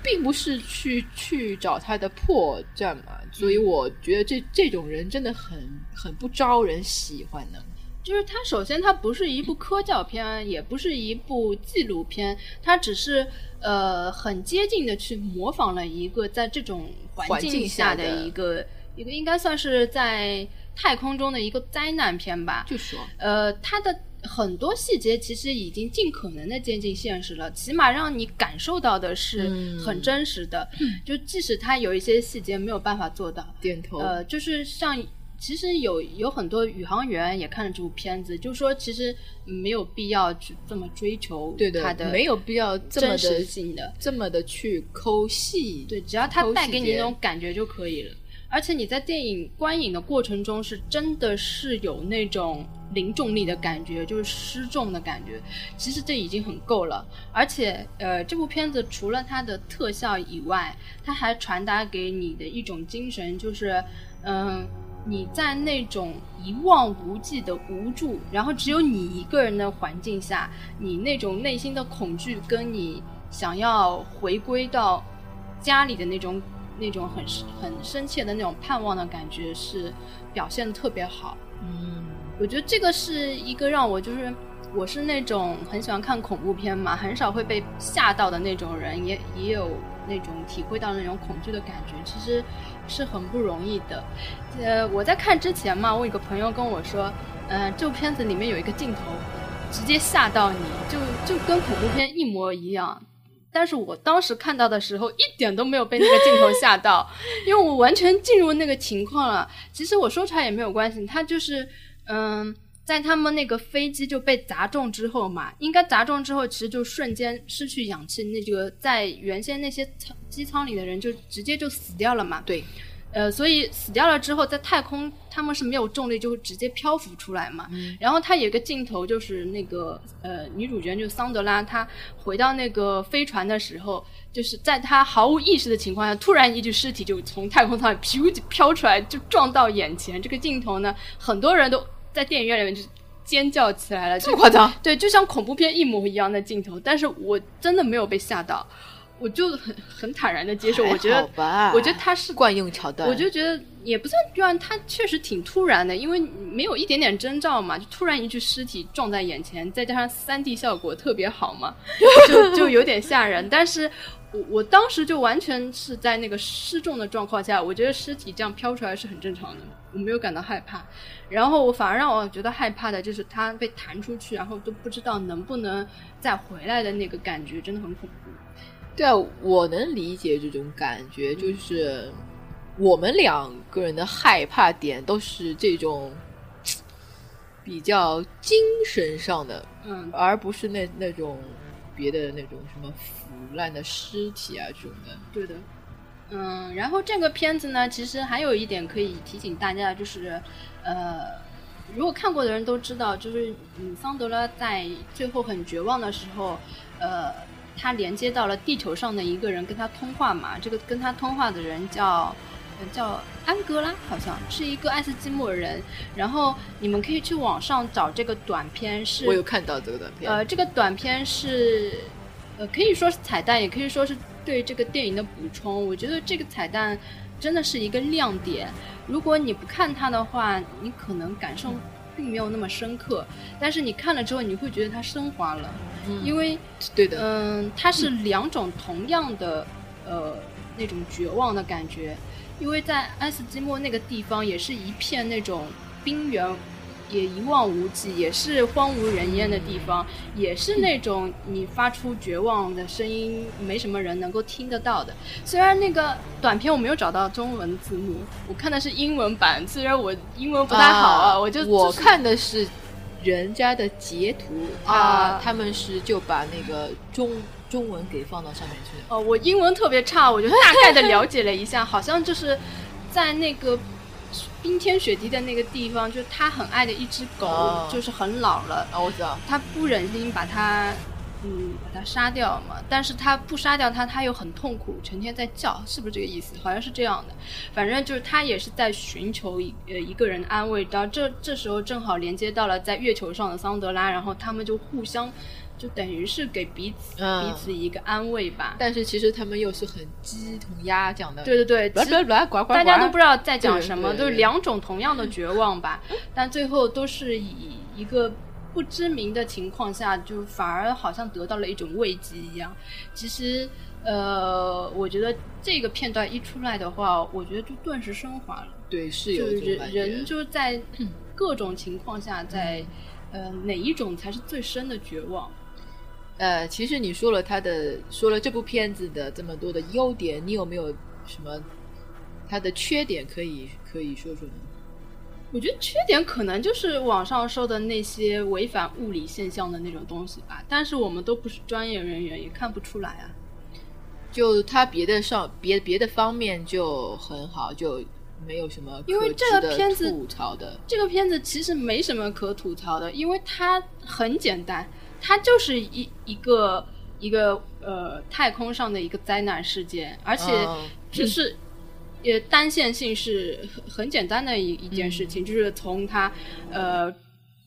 并不是去去找它的破绽嘛。所以我觉得这这种人真的很很不招人喜欢的。就是它首先它不是一部科教片，也不是一部纪录片，它只是呃很接近的去模仿了一个在这种环境下的一个一个应该算是在太空中的一个灾难片吧。就说呃它的很多细节其实已经尽可能的接近现实了，起码让你感受到的是很真实的。就即使它有一些细节没有办法做到，点头。呃，就是像。其实有有很多宇航员也看了这部片子，就说其实没有必要去这么追求它的，没有必要这么的性的这么的去抠细，对，只要它带给你那种感觉就可以了。而且你在电影观影的过程中，是真的是有那种零重力的感觉，就是失重的感觉。其实这已经很够了。而且，呃，这部片子除了它的特效以外，它还传达给你的一种精神，就是，嗯。你在那种一望无际的无助，然后只有你一个人的环境下，你那种内心的恐惧，跟你想要回归到家里的那种那种很很深切的那种盼望的感觉，是表现的特别好。嗯，我觉得这个是一个让我就是我是那种很喜欢看恐怖片嘛，很少会被吓到的那种人，也也有那种体会到那种恐惧的感觉，其实。是很不容易的，呃，我在看之前嘛，我有个朋友跟我说，嗯，这部片子里面有一个镜头，直接吓到你，就就跟恐怖片一模一样。但是我当时看到的时候，一点都没有被那个镜头吓到，因为我完全进入那个情况了。其实我说出来也没有关系，他就是，嗯。在他们那个飞机就被砸中之后嘛，应该砸中之后，其实就瞬间失去氧气。那个在原先那些舱机舱里的人就直接就死掉了嘛。对，呃，所以死掉了之后，在太空他们是没有重力，就会直接漂浮出来嘛。然后他有个镜头，就是那个呃女主角就桑德拉，她回到那个飞船的时候，就是在她毫无意识的情况下，突然一具尸体就从太空舱里飘飘出来，就撞到眼前。这个镜头呢，很多人都。在电影院里面就尖叫起来了，这么夸张？对，就像恐怖片一模一样的镜头，但是我真的没有被吓到，我就很很坦然的接受。我觉得，我觉得他是惯用桥段，我就觉得也不算突然，他确实挺突然的，因为没有一点点征兆嘛，就突然一具尸体撞在眼前，再加上三 D 效果特别好嘛，就就有点吓人。但是我我当时就完全是在那个失重的状况下，我觉得尸体这样飘出来是很正常的，我没有感到害怕。然后我反而让我觉得害怕的就是他被弹出去，然后都不知道能不能再回来的那个感觉，真的很恐怖。对啊，我能理解这种感觉，就是我们两个人的害怕点都是这种比较精神上的，嗯，而不是那那种别的那种什么腐烂的尸体啊这种的。对的。嗯，然后这个片子呢，其实还有一点可以提醒大家，就是，呃，如果看过的人都知道，就是嗯，桑德拉在最后很绝望的时候，呃，他连接到了地球上的一个人跟他通话嘛，这个跟他通话的人叫叫安哥拉，好像是一个爱斯基摩人。然后你们可以去网上找这个短片，是我有看到这个短片，呃，这个短片是。呃，可以说是彩蛋，也可以说是对这个电影的补充。我觉得这个彩蛋真的是一个亮点。如果你不看它的话，你可能感受并没有那么深刻。但是你看了之后，你会觉得它升华了，因为对的，嗯，它是两种同样的呃那种绝望的感觉。因为在安斯基莫那个地方，也是一片那种冰原，也一望无际，也是荒无人烟的地方，也是那种你发出绝望的声音，没什么人能够听得到的。虽然那个短片我没有找到中文字幕，我看的是英文版，虽然我英文不太好啊，我就我看的是人家的截图啊，他们是就把那个中。中文给放到上面去。哦，我英文特别差，我就大概的了解了一下，好像就是在那个冰天雪地的那个地方，就是他很爱的一只狗，就是很老了。哦，我知道。他不忍心把它，嗯，把它杀掉嘛。但是他不杀掉它，他又很痛苦，成天在叫，是不是这个意思？好像是这样的。反正就是他也是在寻求一呃一个人的安慰。然后这这时候正好连接到了在月球上的桑德拉，然后他们就互相。就等于是给彼此彼此一个安慰吧，但是其实他们又是很鸡同鸭讲的，对对对，大家都不知道在讲什么，都是两种同样的绝望吧，但最后都是以一个不知名的情况下，就反而好像得到了一种慰藉一样。其实，呃，我觉得这个片段一出来的话，我觉得就顿时升华了。对，是有人人就在 各种情况下，在呃哪一种才是最深的绝望？呃，其实你说了他的，说了这部片子的这么多的优点，你有没有什么他的缺点可以可以说说呢？我觉得缺点可能就是网上说的那些违反物理现象的那种东西吧，但是我们都不是专业人员，也看不出来啊。就他别的上别别的方面就很好，就没有什么因为这个片子吐槽的。这个片子其实没什么可吐槽的，因为它很简单。它就是一一个一个呃太空上的一个灾难事件，而且只是也单线性是很很简单的一一件事情，就是从他呃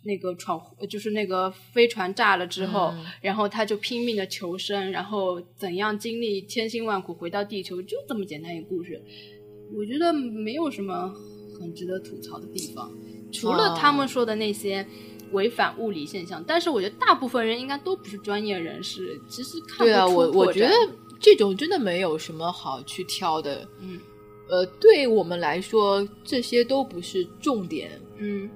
那个闯就是那个飞船炸了之后，然后他就拼命的求生，然后怎样经历千辛万苦回到地球，就这么简单一个故事。我觉得没有什么很值得吐槽的地方，除了他们说的那些。违反物理现象，但是我觉得大部分人应该都不是专业人士，其实看不出对啊，我我觉得这种真的没有什么好去挑的。嗯，呃，对我们来说，这些都不是重点。嗯，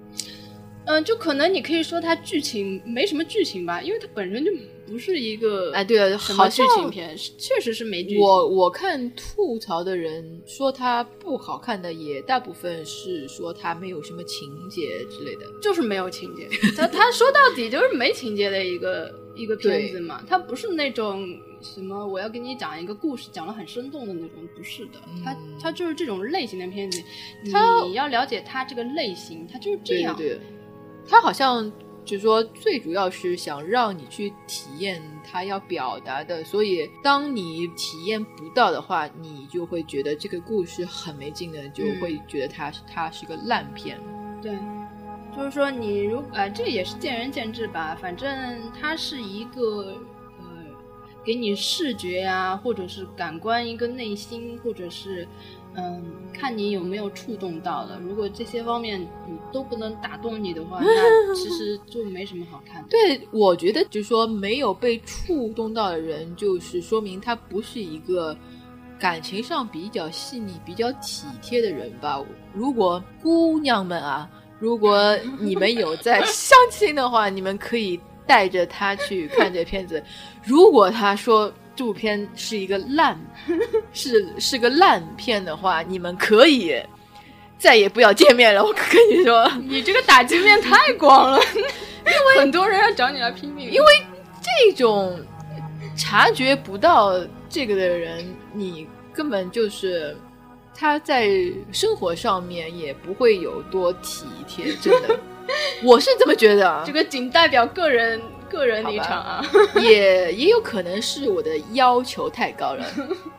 嗯，就可能你可以说它剧情没什么剧情吧，因为它本身就。不是一个哎，对啊，好剧情片，确实是没剧情。我我看吐槽的人说它不好看的，也大部分是说它没有什么情节之类的，就是没有情节。他他说到底就是没情节的一个一个片子嘛，它不是那种什么我要给你讲一个故事，讲的很生动的那种，不是的。它它就是这种类型的片子，你要了解它这个类型，它就是这样。对，它好像。就是说，最主要是想让你去体验他要表达的，所以当你体验不到的话，你就会觉得这个故事很没劲的，就会觉得它是它是个烂片。对，就是说你如呃，这也是见仁见智吧，反正它是一个呃，给你视觉呀，或者是感官一个内心，或者是。嗯，看你有没有触动到了。如果这些方面你都不能打动你的话，那其实就没什么好看的。对，我觉得就是说没有被触动到的人，就是说明他不是一个感情上比较细腻、比较体贴的人吧。如果姑娘们啊，如果你们有在 相亲的话，你们可以带着他去看这片子。如果他说。这部片是一个烂，是是个烂片的话，你们可以再也不要见面了。我跟你说，你这个打击面太广了，因为 很多人要找你来拼命。因为这种察觉不到这个的人，你根本就是他在生活上面也不会有多体贴。真的，我是这么觉得。这个仅代表个人。个人立场啊，也也有可能是我的要求太高了，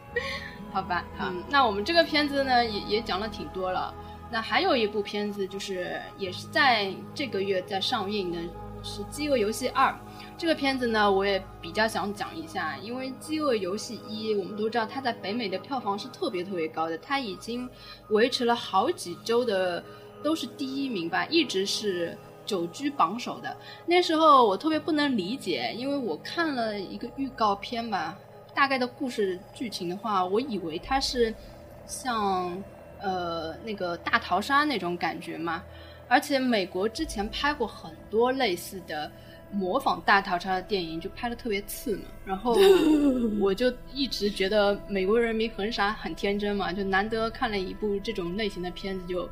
好吧。嗯，那我们这个片子呢，也也讲了挺多了。那还有一部片子，就是也是在这个月在上映的，是《饥饿游戏二》。这个片子呢，我也比较想讲一下，因为《饥饿游戏一》，我们都知道它在北美的票房是特别特别高的，它已经维持了好几周的都是第一名吧，一直是久居榜首的。那时候我特别不能理解，因为我看了一个预告片吧，大概的故事剧情的话，我以为它是像呃那个大逃杀那种感觉嘛，而且美国之前拍过很多类似的。模仿大逃杀的电影就拍的特别次嘛，然后 我就一直觉得美国人民很傻很天真嘛，就难得看了一部这种类型的片子就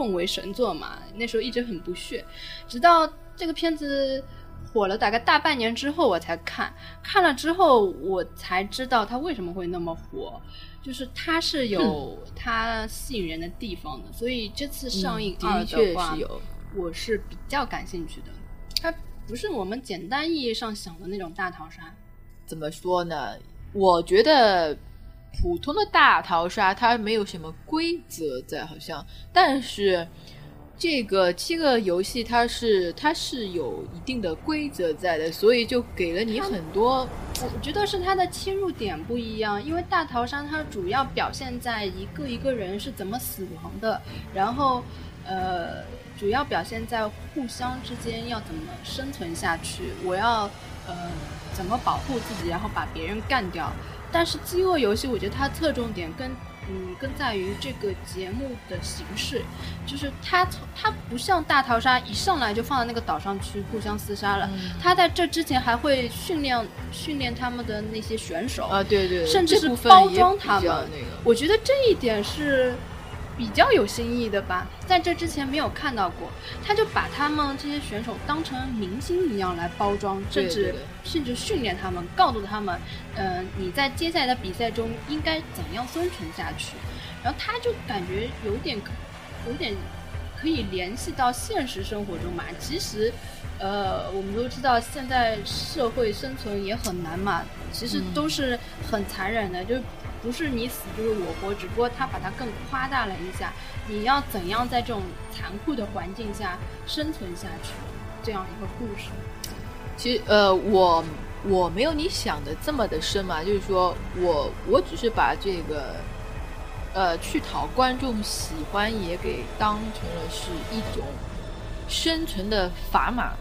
奉为神作嘛。那时候一直很不屑，直到这个片子火了大概大半年之后我才看，看了之后我才知道它为什么会那么火，就是它是有它吸引人的地方的。所以这次上映二的话，我是比较感兴趣的。它。不是我们简单意义上想的那种大逃杀，怎么说呢？我觉得普通的大逃杀它没有什么规则在，好像，但是这个七个游戏它是它是有一定的规则在的，所以就给了你很多。我觉得是它的切入点不一样，因为大逃杀它主要表现在一个一个人是怎么死亡的，然后呃。主要表现在互相之间要怎么生存下去，我要呃怎么保护自己，然后把别人干掉。但是饥饿游戏，我觉得它侧重点更嗯更在于这个节目的形式，就是它从它不像大逃杀一上来就放在那个岛上去互相厮杀了，它在这之前还会训练训练他们的那些选手啊，对对，甚至是包装他们。我觉得这一点是。比较有新意的吧，在这之前没有看到过，他就把他们这些选手当成明星一样来包装，甚至甚至训练他们，告诉他们，嗯，你在接下来的比赛中应该怎样生存下去。然后他就感觉有点，有点可以联系到现实生活中嘛。其实，呃，我们都知道现在社会生存也很难嘛，其实都是很残忍的，就。不是你死就是我活，只不过他把它更夸大了一下。你要怎样在这种残酷的环境下生存下去？这样一个故事。其实，呃，我我没有你想的这么的深嘛，就是说我我只是把这个，呃，去讨观众喜欢也给当成了是一种生存的砝码。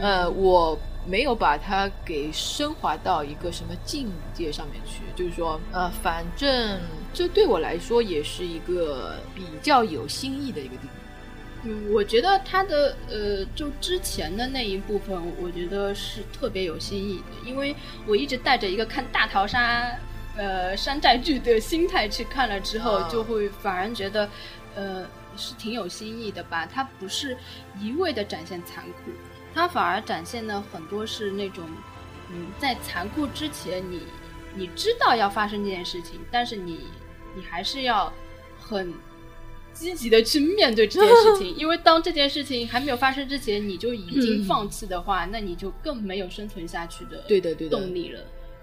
呃，我。没有把它给升华到一个什么境界上面去，就是说，呃，反正这对我来说也是一个比较有新意的一个地方。嗯，我觉得他的呃，就之前的那一部分，我觉得是特别有新意的，因为我一直带着一个看大逃杀、呃山寨剧的心态去看了之后，就会反而觉得，呃，是挺有新意的吧。它不是一味的展现残酷。它反而展现的很多是那种，嗯，在残酷之前，你你知道要发生这件事情，但是你你还是要很积极的去面对这件事情，因为当这件事情还没有发生之前，你就已经放弃的话，那你就更没有生存下去的对的对的动力了。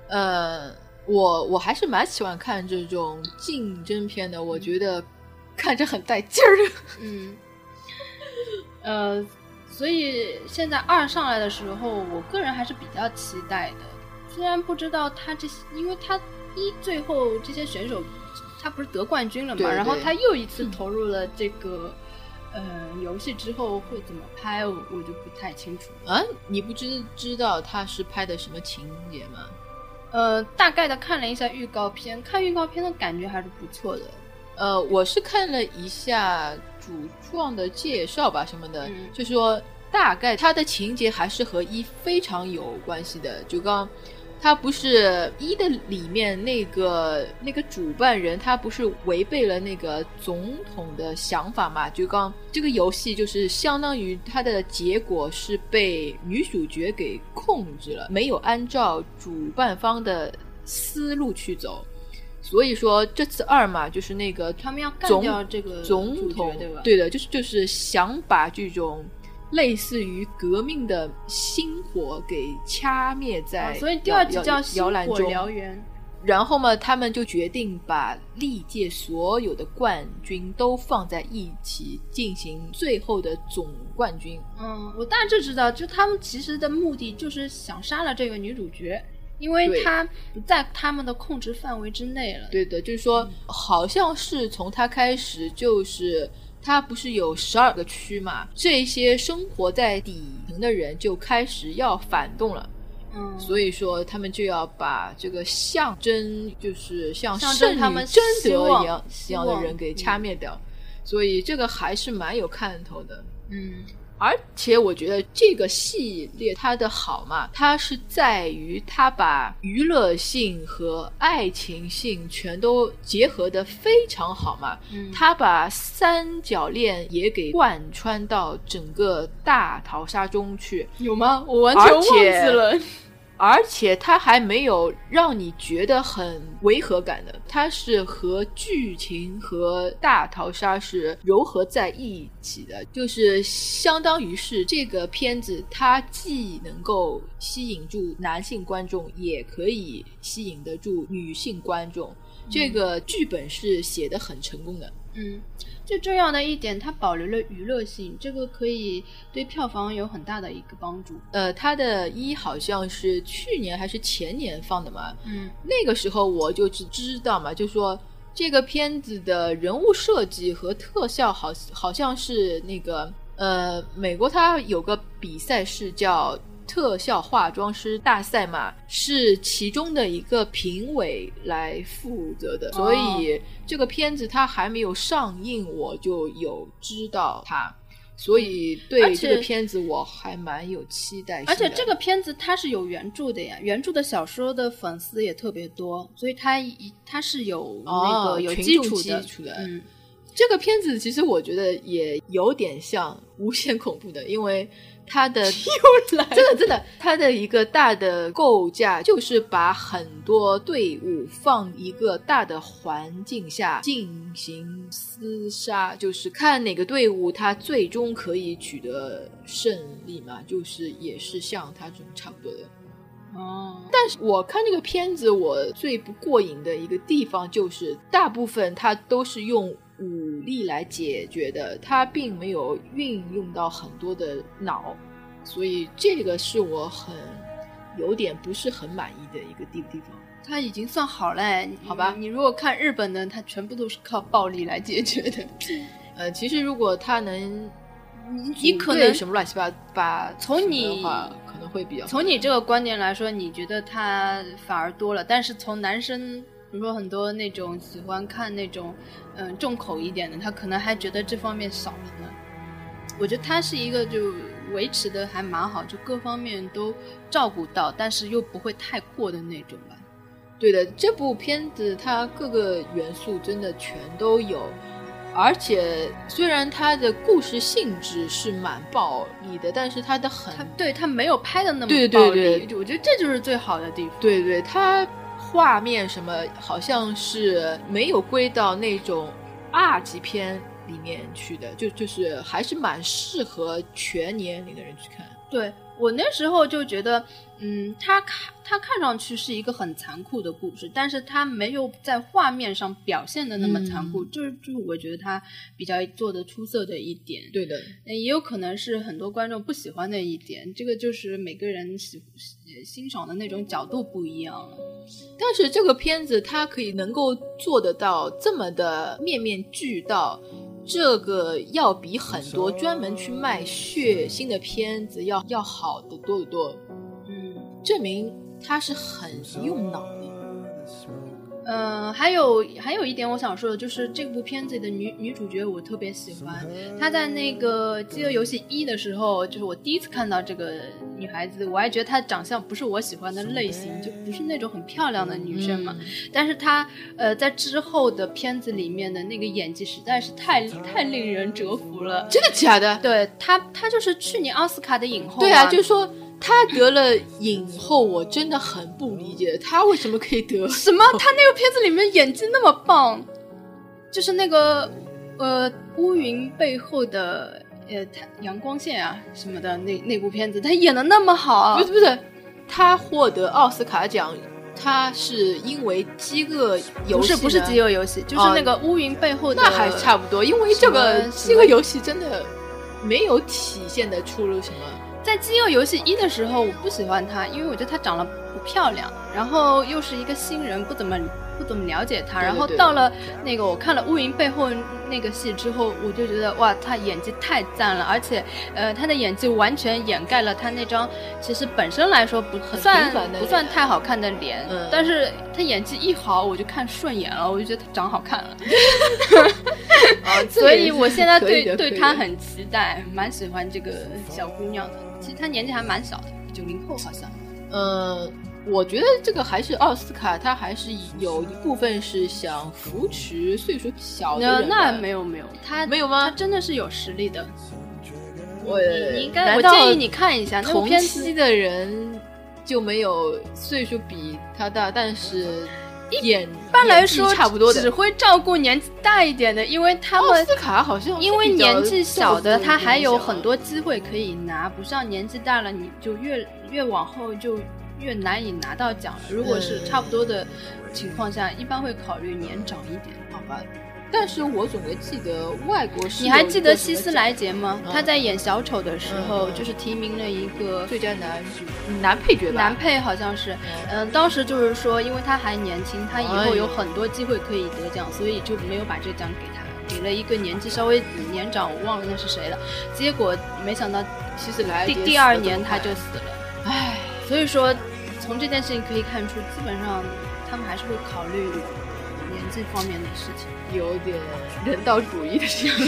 呃，我我还是蛮喜欢看这种竞争片的，我觉得看着很带劲儿。嗯，呃。所以现在二上来的时候，我个人还是比较期待的。虽然不知道他这些，因为他一最后这些选手，他不是得冠军了嘛？然后他又一次投入了这个呃游戏之后会怎么拍，我我就不太清楚。啊，你不知知道他是拍的什么情节吗？呃，大概的看了一下预告片，看预告片的感觉还是不错的。呃，我是看了一下。主创的介绍吧，什么的，就说大概他的情节还是和一非常有关系的。就刚，他不是一的里面那个那个主办人，他不是违背了那个总统的想法嘛？就刚这个游戏就是相当于它的结果是被女主角给控制了，没有按照主办方的思路去走。所以说这次二嘛，就是那个他们要干掉这个总统，对吧？对的，就是就是想把这种类似于革命的星火给掐灭在，所以第二集叫《星火燎原》。然后嘛，他们就决定把历届所有的冠军都放在一起进行最后的总冠军。嗯，我大致知道，就他们其实的目的就是想杀了这个女主角，因为他不在他们的控制范围之内了。对的，就是说，好像是从他开始，就是他不是有十二个区嘛，这些生活在底层的人就开始要反动了。嗯，所以说，他们就要把这个象征，就是像圣女征他们贞德一样一样的人给嗯掐灭掉。所以这个还是蛮有看头的。嗯而且我觉得这个系列它的好嘛，它是在于它把娱乐性和爱情性全都结合的非常好嘛。嗯，它把三角恋也给贯穿到整个大逃杀中去，有吗？我完全忘记了。而且它还没有让你觉得很违和感的，它是和剧情和大逃杀是糅合在一起的，就是相当于是这个片子它既能够吸引住男性观众，也可以吸引得住女性观众。这个剧本是写的很成功的。嗯，最重要的一点，它保留了娱乐性，这个可以对票房有很大的一个帮助。呃，它的一好像是去年还是前年放的嘛，嗯那个时候我就只知道嘛，就说这个片子的人物设计和特效好好像是那个呃，美国它有个比赛是叫特效化妆师大赛嘛，是其中的一个评委来负责的，所以这个片子它还没有上映，我就有知道它。所以对这个片子我还蛮有期待。而且这个片子它是有原著的呀，原著的小说的粉丝也特别多，所以它一它是有那哦个有群众基础的。基础的嗯，这个片子其实我觉得也有点像《无限恐怖》的，因为它的 又来真的真的，它的一个大的构架就是把很多队伍放一个大的环境下进行厮杀，就是看哪个队伍它最终可以取得胜利嘛，就是也是像它这种差不多的。哦，但是我看这个片子，我最不过瘾的一个地方就是，大部分它都是用武力来解决的，他并没有运用到很多的脑，所以这个是我很有点不是很满意的一个地地方。他已经算好嘞，好吧你如果看日本的，他全部都是靠暴力来解决的。呃，其实如果他能你你可能什么乱七八八什么从你的话，可能会比较从你这个观点来说，你觉得他反而多了，但是从男生，比如说很多那种喜欢看那种嗯重口一点的，他可能还觉得这方面少了呢。我觉得他是一个就维持的还蛮好，就各方面都照顾到，但是又不会太过的那种吧。对的，这部片子它各个元素真的全都有，而且虽然它的故事性质是蛮暴力的，但是它的很它对它没有拍的那么对对暴力我觉得这就是最好的地方。对对，它画面什么好像是没有归到那种二级片里面去的，就就是还是蛮适合全年龄的人去看。对我那时候就觉得，嗯，他看他看上去是一个很残酷的故事，但是他没有在画面上表现的那么残酷，嗯就是就是我觉得他比较做的出色的一点。对的，呃也有可能是很多观众不喜欢的一点，这个就是每个人喜喜欣赏的那种角度不一样了。但是这个片子它可以能够做得到这么的面面俱到，这个要比很多专门去卖血腥的片子要要好的多得多，嗯。证明他是很用脑的。嗯，还有还有一点我想说的，就是这部片子里的女女主角我特别喜欢。她在那个《饥饿游戏一》的时候，就是我第一次看到这个女孩子，我还觉得她长相不是我喜欢的类型，就不是那种很漂亮的女生嘛。但是她呃在之后的片子里面的那个演技实在是太太令人折服了。真的假的？对她，她就是去年奥斯卡的影后、对啊，就是说他得了影后，我真的很不理解他为什么可以得。什么？他那个片子里面演技那么棒，就是那个呃乌云背后的呃太阳光线啊什么的那那部片子，他演的那么好不是，不是，他获得奥斯卡奖他是因为饥饿游戏，不是不是饥饿游戏，就是那个乌云背后的，那还差不多，因为这个饥饿游戏真的没有体现的出了什么。在饥饿游戏一的时候，我不喜欢她，因为我觉得她长得不漂亮，然后又是一个新人，不怎么。不怎么了解她，然后到了那个我看了《乌云背后》那个戏之后，我就觉得哇，她演技太赞了，而且呃，他的演技完全掩盖了她那张其实本身来说不算不算太好看的脸，但是她演技一好，我就看顺眼了，我就觉得她长好看了。所以我现在对对她很期待，蛮喜欢这个小姑娘的。其实他年纪还蛮小的，九零后好像。呃。我觉得这个还是奥斯卡，他还是有一部分是想扶持岁数小的人。那没有没有，他没有吗？他真的是有实力的。我你应该，我建议你看一下。同期的人就没有岁数比他大，但是演一般来说差不多的，只会照顾年纪大一点的，因为他们奥斯卡好像因为年纪小的他还有很多机会可以拿，不像年纪大了你就越越往后就。越难以拿到奖了。如果是差不多的情况下，一般会考虑年长一点，好吧？但是我总归记得外国是。你还记得希斯莱杰吗？他在演小丑的时候，就是提名了一个最佳男主男配角吧？男配好像是。嗯，当时就是说，因为他还年轻，他以后有很多机会可以得奖，所以就没有把这奖给他，给了一个年纪稍微年长，我忘了那是谁了。结果没想到希斯莱第第二年他就死了。唉，所以说。从这件事情可以看出，基本上他们还是会考虑年纪方面的事情，有点 人道主义的这样。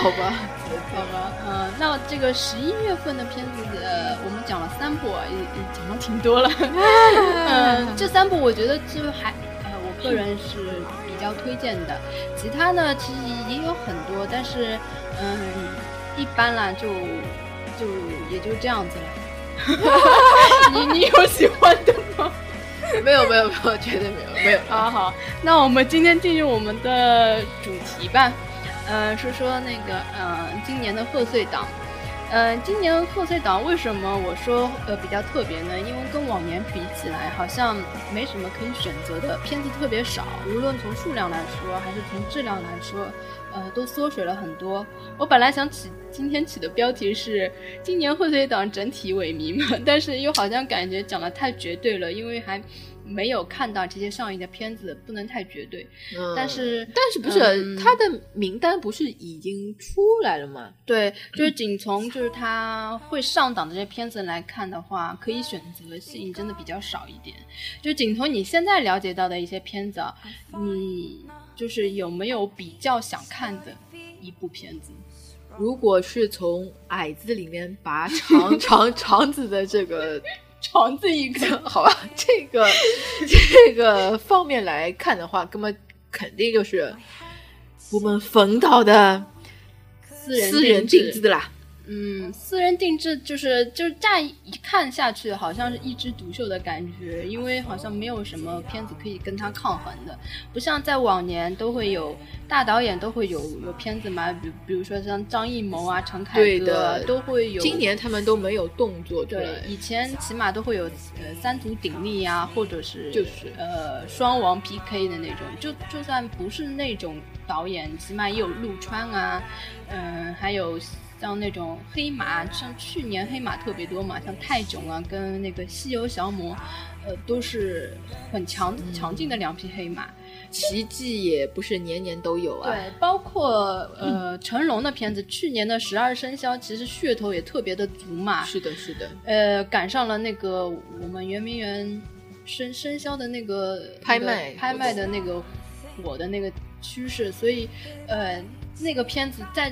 好吧，好吧，嗯，那这个十一月份的片子，呃，我们讲了三部，也也讲了挺多了。嗯，这三部我觉得就还，呃，我个人是比较推荐的。其他呢，其实也有很多，但是，嗯，一般啦，就就也就这样子了。你你有喜欢的吗？没有没有没有，绝对没有没有。好好，那我们今天进入我们的主题吧。嗯，说说那个嗯，今年的贺岁档。嗯，今年贺岁档为什么我说呃比较特别呢？因为跟往年比起来，好像没什么可以选择的片子特别少，无论从数量来说还是从质量来说。呃，都缩水了很多。我本来想起今天起的标题是“今年贺岁档整体萎靡”嘛，但是又好像感觉讲的太绝对了，因为还没有看到这些上映的片子，不能太绝对。嗯，但是但是不是他的名单不是已经出来了吗？对，就是仅从就是他会上档的这些片子来看的话，可以选择性真的比较少一点。就仅从你现在了解到的一些片子，你。就是有没有比较想看的一部片子？如果是从矮子里面拔 长长长子的这个 长子一个，好吧，这个这个方面来看的话，根本肯定就是我们冯导的私人私人定制的啦。嗯，私人定制就是就是乍一看下去，好像是一枝独秀的感觉，因为好像没有什么片子可以跟他抗衡的，不像在往年都会有大导演都会有有片子嘛，比比如说像张艺谋啊、陈凯歌都会有。今年他们都没有动作对，以前起码都会有呃三足鼎立啊，或者是就是呃双王 PK 的那种，就就算不是那种导演，起码也有陆川啊，嗯，还有。像那种黑马，像去年黑马特别多嘛，像泰囧啊，跟那个西游降魔，呃，都是很强强劲的两匹黑马。奇迹也不是年年都有啊。对，包括呃成龙的片子，去年的十二生肖其实噱头也特别的足嘛。是的，是的。呃，赶上了那个我们圆明园生生肖的那个拍卖拍卖的那个火的那个趋势，所以呃那个片子在。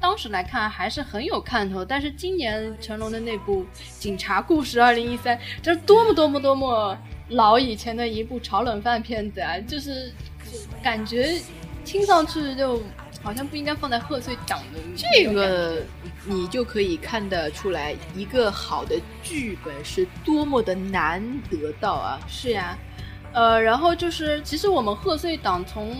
当时来看还是很有看头，但是今年成龙的那部《警察故事二零一三》，这是多么多么多么老以前的一部炒冷饭片子啊！就是感觉听上去就好像不应该放在贺岁档的。这个你就可以看得出来，一个好的剧本是多么的难得到啊！是呀，呃，然后就是其实我们贺岁档从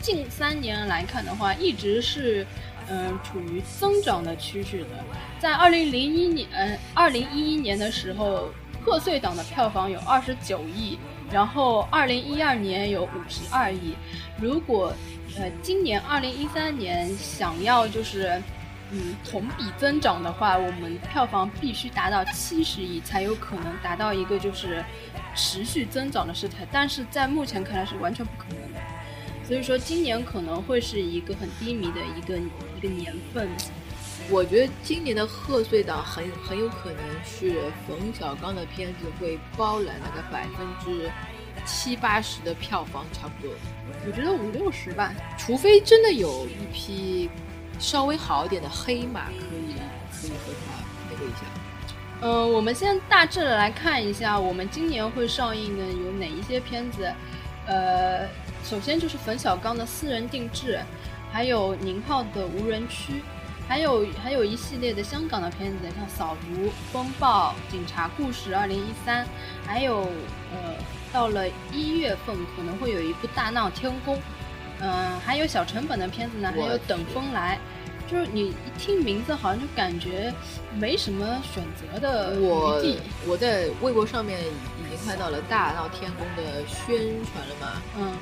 近三年来看的话，一直是。嗯，处于增长的趋势的，在二零零一年，嗯，二零一一年的时候，贺岁档的票房有二十九亿，然后二零一二年有五十二亿。如果呃今年二零一三年想要就是嗯同比增长的话，我们票房必须达到七十亿才有可能达到一个就是持续增长的事态。但是在目前看来是完全不可能的，所以说今年可能会是一个很低迷的一个个年份。我觉得今年的贺岁档很很有可能是冯小刚的片子会包揽那个百分之七八十的票房，差不多。我觉得五六十吧，除非真的有一批稍微好一点的黑马，可以可以和他那个一下。嗯，我们先大致的来看一下，我们今年会上映的有哪一些片子。呃，首先就是冯小刚的《私人定制》，还有宁浩的《无人区》。还有还有一系列的香港的片子，像《扫毒》《风暴》《警察故事》二零一三，还有呃，到了一月份可能会有一部《大闹天宫》，嗯，还有小成本的片子呢，还有《等风来》，就是你一听名字好像就感觉没什么选择的我余地。我在微博上面已经看到了《大闹天宫》的宣传了嘛，嗯，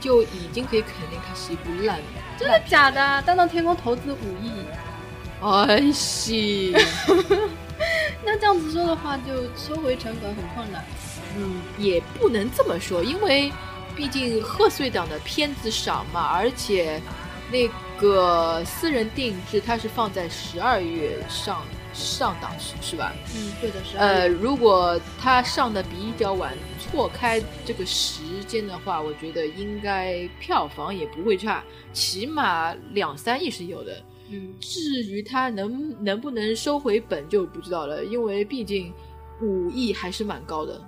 就已经可以肯定它是一部烂真的假的？《大闹天宫》投资五亿，哎西，那这样子说的话，就收回成本很困难。嗯，也不能这么说，因为毕竟贺岁档的片子少嘛，而且那个私人定制它是放在十二月上上档次是吧？嗯，对的是。呃，如果它上的比较晚，错开这个时间的话，我觉得应该票房也不会差，起码两三亿是有的。嗯，至于它能能不能收回本就不知道了，因为毕竟五亿还是蛮高的。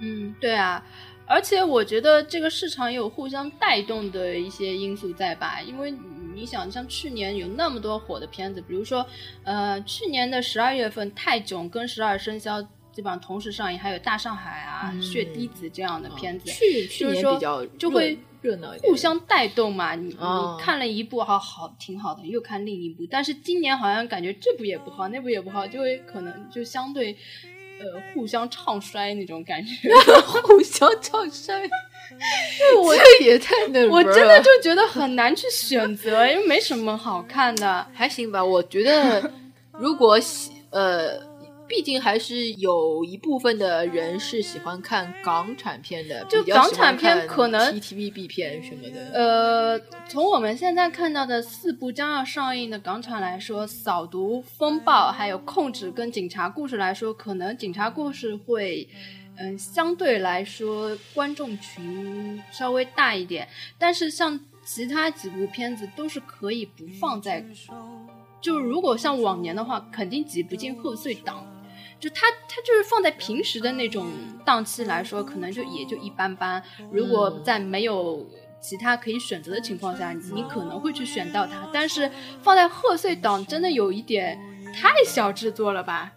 嗯，对啊，而且我觉得这个市场也有互相带动的一些因素在吧？因为你想，像去年有那么多火的片子，比如说，呃，去年的十二月份，《泰囧》跟《十二生肖》基本上同时上映，还有《大上海》啊，嗯血滴子》这样的片子，去年比较就会热热闹一点，互相带动嘛。你哦你看了一部好好挺好的，又看另一部，但是今年好像感觉这部也不好，那部也不好，就会可能就相对。呃，互相唱衰那种感觉，互相唱衰，我这也太那我真的就觉得很难去选择，因为没什么好看的。还行吧。我觉得如果喜呃，毕竟还是有一部分的人是喜欢看港产片的，就港产片可能 TVB 片什么的。呃，从我们现在看到的四部将要上映的港产来说，《扫毒》《风暴》还有《控制》跟《警察故事》来说，可能《警察故事》会。嗯，相对来说观众群稍微大一点，但是像其他几部片子都是可以不放在，就如果像往年的话，肯定挤不进贺岁档。就它它就是放在平时的那种档期来说，可能就也就一般般。如果在没有其他可以选择的情况下，你可能会去选到它。但是放在贺岁档，真的有一点太小制作了吧？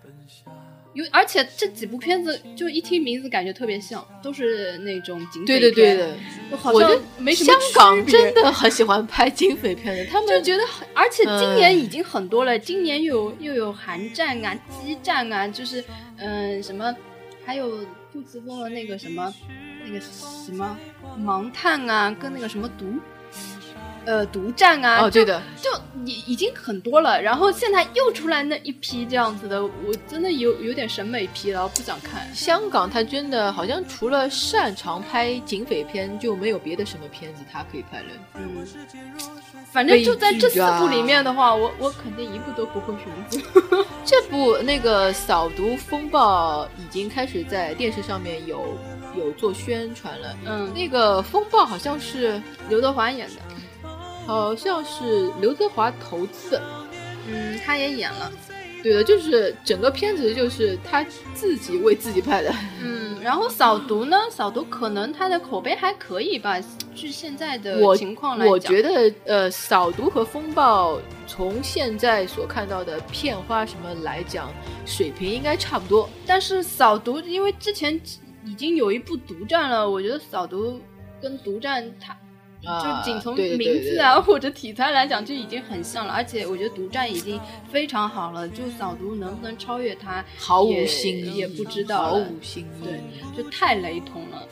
有，而且这几部片子就一听名字感觉特别像，都是那种警匪片。对对的，就好像我觉得没什么香港真的很喜欢拍警匪片的，他们就觉得很，而且今年嗯已经很多了，今年又有又有韩战啊、激战啊，就是嗯、什么，还有杜琪峰的那个什么那个什么盲探啊，跟那个什么毒。呃，独占啊，哦，对的，就已已经很多了，然后现在又出来那一批这样子的，我真的有有点审美疲劳，不想看。香港他真的好像除了擅长拍警匪片，就没有别的什么片子他可以拍了。嗯，反正就在这四部里面的话，我我肯定一部都不会选择。这部那个《扫毒风暴》已经开始在电视上面有有做宣传了。嗯，那个风暴好像是刘德华演的，好像是刘德华投资的，嗯，他也演了。对的，就是整个片子就是他自己为自己拍的。嗯，然后扫毒呢？扫毒可能他的口碑还可以吧，据现在的我情况来讲，我觉得呃，扫毒和风暴从现在所看到的片花什么来讲，水平应该差不多。但是扫毒，因为之前已经有一部独占了，我觉得扫毒跟独占它就仅从名字啊或者题材来讲就已经很像了，而且我觉得独占已经非常好了，就扫毒能不能超越它，毫无也新意，也不知道毫了无新意。对，就太雷同了。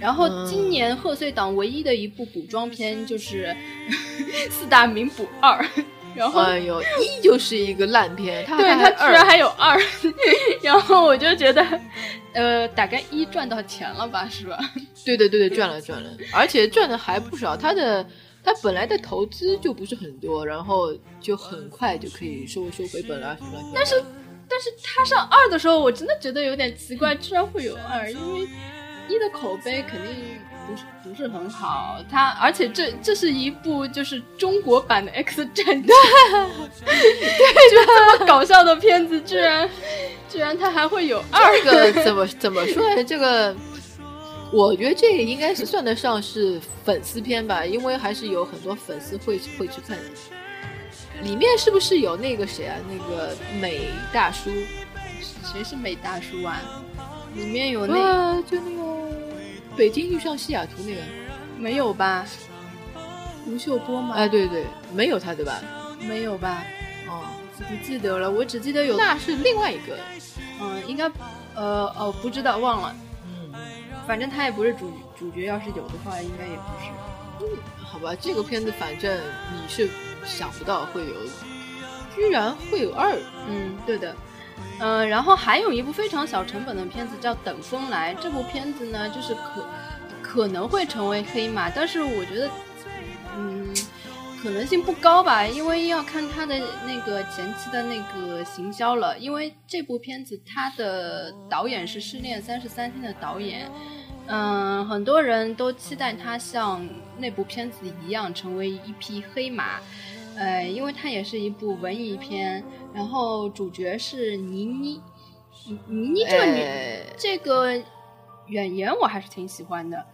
然后嗯今年贺岁档唯一的一部古装片就是 《四大名捕二》，然后哎呦，一就是一个烂片，它对还它居然还有二，然后我就觉得，呃，大概一赚到钱了吧，是吧？对对对对，赚了赚了，而且赚的还不少。他的他本来的投资就不是很多，然后就很快就可以收收回本了什么的。但是但是他上二的时候，我真的觉得有点奇怪，居然会有二，因为一的口碑肯定不是不是很好，它而且这这是一部就是中国版的《X 战警》，对，就这么搞笑的片子，居然 居然它还会有二，个怎么怎么说呢？这个我觉得这个应该是算得上是粉丝片吧，因为还是有很多粉丝会会去看的。里面是不是有那个谁啊？那个美大叔？谁是美大叔啊？里面有那、呃，就那个北京遇上西雅图那个。没有吧？吴秀波吗？哎，对对，没有他对吧？没有吧？哦，不记得了，我只记得有，那是另外一个。嗯，应该，呃，哦，不知道，忘了，嗯，反正他也不是主主角，要是有的话，应该也不是。嗯好吧，这个片子反正你是想不到会有，居然会有二。嗯，对的。嗯、然后还有一部非常小成本的片子叫《等风来》，这部片子呢，就是可可能会成为黑马，但是我觉得，嗯，可能性不高吧，因为要看他的那个前期的那个行销了。因为这部片子它的导演是《失恋三十三天》的导演，嗯，很多人都期待他像那部片子一样成为一匹黑马。呃，因为它也是一部文艺片，然后主角是倪妮，倪倪妮这个女、哎这个演员我还是挺喜欢的。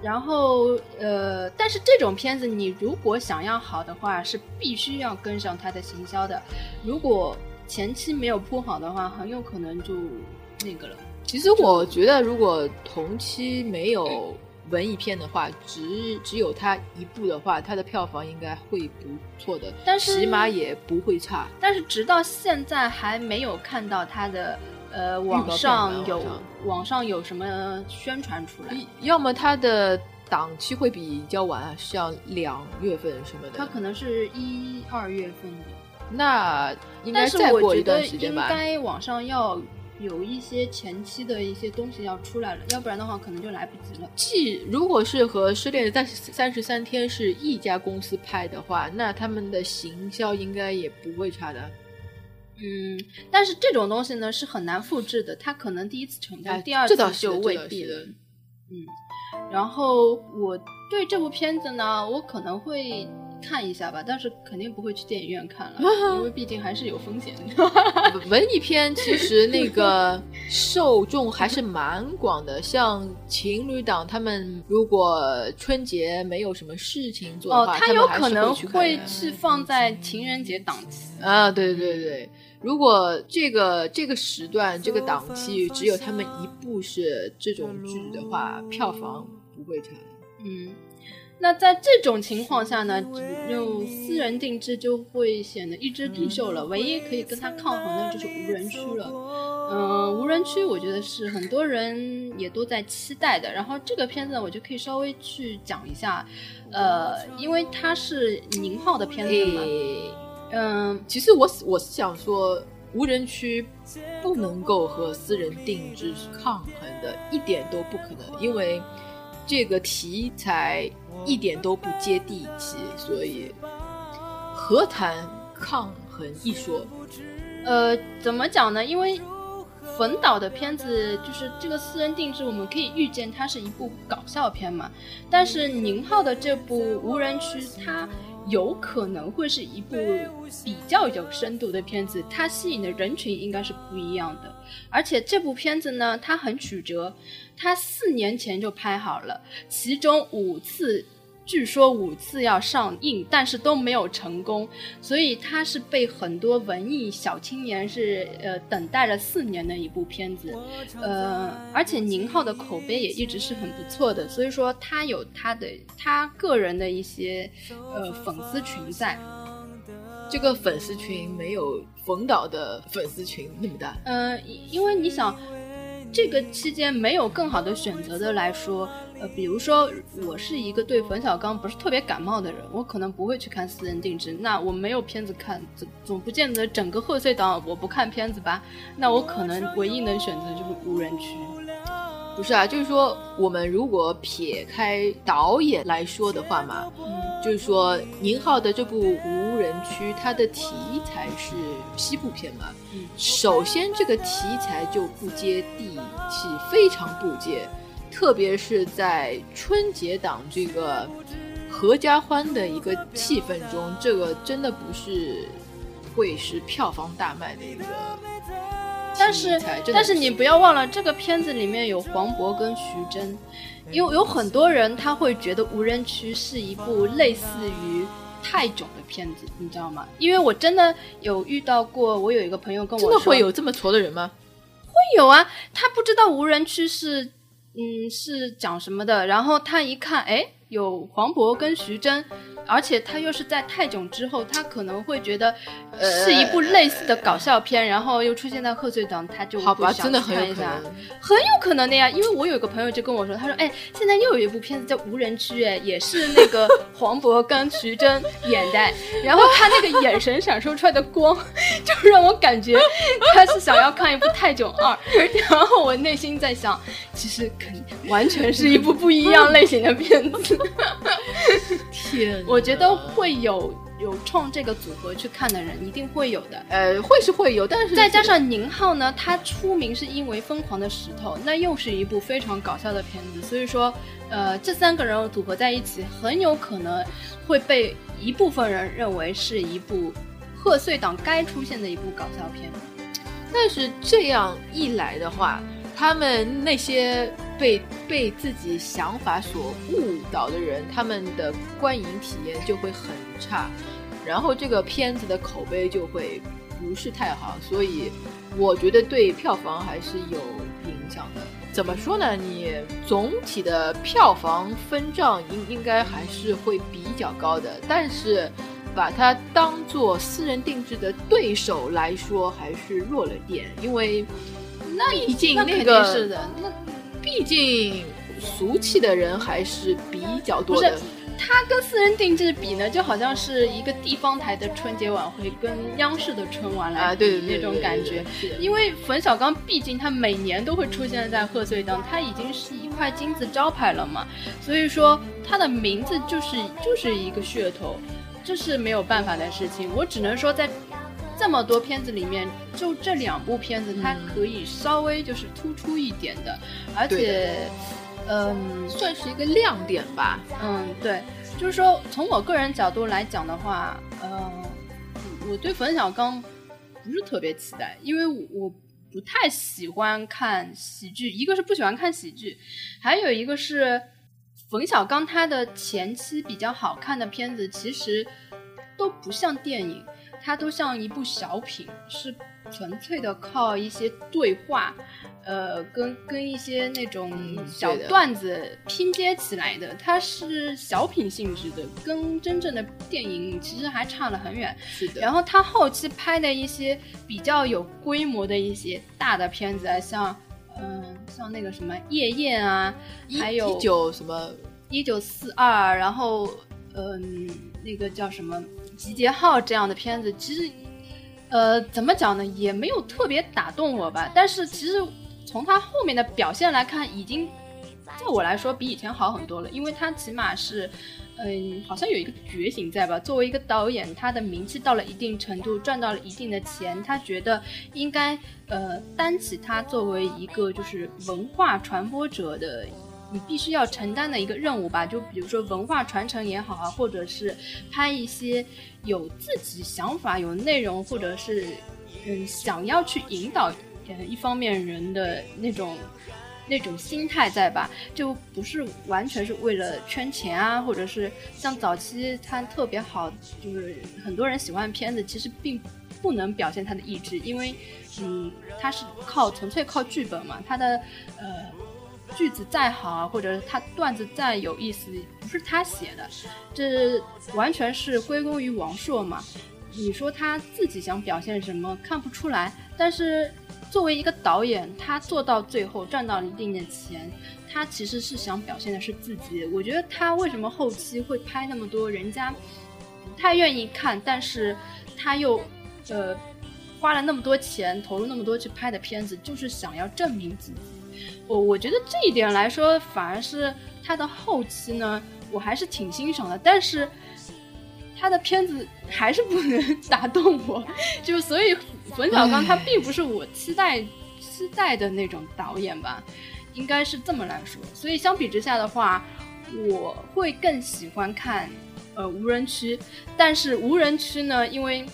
然后呃，但是这种片子你如果想要好的话，是必须要跟上它的行销的。如果前期没有铺好的话，很有可能就那个了。其实我觉得，如果同期没有文艺片的话，只只有它一部的话，它的票房应该会不错的，但是起码也不会差。但是直到现在还没有看到它的呃网上有网上有什么宣传出来。要么它的档期会比较晚啊，像两月份什么的，它可能是一二月份的，那应该是再过一我觉得应段时间吧。该网上要有一些前期的一些东西要出来了，要不然的话可能就来不及了。既如果是和《失恋三三十三天》是一家公司拍的话，那他们的行销应该也不会差的。嗯，但是这种东西呢是很难复制的，它可能第一次成功，哎第二次就未必了。嗯，然后我对这部片子呢，我可能会看一下吧，但是肯定不会去电影院看了，因为毕竟还是有风险的。文艺片其实那个受众还是蛮广的，像情侣档，他们如果春节没有什么事情做的哦，话，哦他有可能会会是放在情人节档期。啊，对对对对。如果这个这个时段这个档期只有他们一部是这种剧的话，票房不会差。嗯，那在这种情况下呢，只有私人定制就会显得一枝独秀了。唯一可以跟它抗衡的就是无人区了。嗯、无人区我觉得是很多人也都在期待的。然后这个片子呢，我就可以稍微去讲一下，呃，因为它是宁浩的片子嘛，诶嗯，其实我我是想说，无人区不能够和私人定制抗衡的，一点都不可能，因为这个题材一点都不接地气，所以何谈抗衡一说？呃，怎么讲呢？因为冯导的片子就是这个私人定制，我们可以预见它是一部搞笑片嘛。但是宁浩的这部《无人区》，它有可能会是一部比较有深度的片子，它吸引的人群应该是不一样的。而且这部片子呢，它很曲折，它四年前就拍好了，其中五次据说五次要上映，但是都没有成功，所以它是被很多文艺小青年是呃等待了四年的一部片子，呃，而且宁浩的口碑也一直是很不错的，所以说他有他的他个人的一些呃粉丝群在。这个粉丝群没有冯导的粉丝群那么大。嗯，因为你想，这个期间没有更好的选择的来说。呃，比如说我是一个对冯小刚不是特别感冒的人，我可能不会去看《私人定制》。那我没有片子看，总总不见得整个贺岁档我不看片子吧？那我可能唯一能选择就是无人区。不是啊，就是说我们如果撇开导演来说的话嘛，就是说宁浩的这部《无人区》，它的题材是西部片嘛。首先这个题材就不接地气，非常不接。特别是在春节档这个合家欢的一个气氛中，这个真的不是会是票房大卖的一个。但是但是你不要忘了，这个片子里面有黄渤跟徐峥，有有很多人他会觉得《无人区》是一部类似于泰囧的片子，你知道吗？因为我真的有遇到过，我有一个朋友跟我说，真的会有这么挫的人吗？会有啊，他不知道《无人区》是。嗯，是讲什么的？然后他一看，哎，有黄渤跟徐峥。而且他又是在泰囧之后，他可能会觉得是一部类似的搞笑片，然后又出现在贺岁档，他就好吧，真的很有可能，很有可能的呀。因为我有一个朋友就跟我说，他说，哎，现在又有一部片子叫《无人区》，哎，也是那个黄渤跟徐峥演的，然后他那个眼神闪烁出来的光，就让我感觉他是想要看一部泰囧二。然后我内心在想，其实肯完全是一部不一样类型的片子。天，我。觉得会有有冲这个组合去看的人，一定会有的。呃，会是会有，但是再加上宁浩呢，他出名是因为《疯狂的石头》，那又是一部非常搞笑的片子，所以说，呃，这三个人组合在一起，很有可能会被一部分人认为是一部贺岁档该出现的一部搞笑片。但是这样一来的话，他们那些。被被自己想法所误导的人，他们的观影体验就会很差，然后这个片子的口碑就会不是太好，所以我觉得对票房还是有影响的。怎么说呢？你总体的票房分账应应该还是会比较高的，但是把它当做私人定制的对手来说，还是弱了点，因为那毕竟那个是的那。毕竟俗气的人还是比较多的。他跟私人定制比呢，就好像是一个地方台的春节晚会跟央视的春晚来比那种感觉。因为冯小刚毕竟他每年都会出现在贺岁档，他已经是一块金字招牌了嘛，所以说他的名字就是就是一个噱头，这是没有办法的事情。我只能说在。这么多片子里面，就这两部片子，它可以稍微就是突出一点的，而且，嗯，算是一个亮点吧。嗯，对，就是说从我个人角度来讲的话，嗯，我对冯小刚不是特别期待，因为我不太喜欢看喜剧，一个是不喜欢看喜剧，还有一个是冯小刚他的前期比较好看的片子，其实都不像电影。它都像一部小品，是纯粹的靠一些对话，呃，跟跟一些那种小段子拼接起来的。它是小品性质的，跟真正的电影其实还差了很远。是的。然后他后期拍的一些比较有规模的一些大的片子，像嗯，像那个什么《夜宴》啊，还有一九什么一九四二，然后嗯，那个叫什么？集结号这样的片子，其实，呃，怎么讲呢，也没有特别打动我吧。但是其实从他后面的表现来看，已经在我来说比以前好很多了。因为他起码是，嗯，好像有一个觉醒在吧。作为一个导演，他的名气到了一定程度，赚到了一定的钱，他觉得应该呃担起他作为一个就是文化传播者的。你必须要承担的一个任务吧，就比如说文化传承也好啊，或者是拍一些有自己想法、有内容，或者是嗯想要去引导呃一方面人的那种那种心态在吧，就不是完全是为了圈钱啊，或者是像早期他特别好，就是很多人喜欢片子，其实并不能表现他的意志，因为嗯，他是靠纯粹靠剧本嘛，他的呃句子再好啊，或者他段子再有意思，不是他写的，这完全是归功于王朔嘛。你说他自己想表现什么，看不出来，但是。作为一个导演，他做到最后赚到了一定的钱，他其实是想表现的是自己。我觉得他为什么后期会拍那么多人家不太愿意看，但是他又呃花了那么多钱，投入那么多去拍的片子，就是想要证明自己。我我觉得这一点来说，反而是他的后期呢，我还是挺欣赏的。但是他的片子还是不能 打动我，就所以。冯小刚他并不是我期待期待的那种导演吧，应该是这么来说。所以相比之下的话，我会更喜欢看呃无人区。但是无人区呢，因为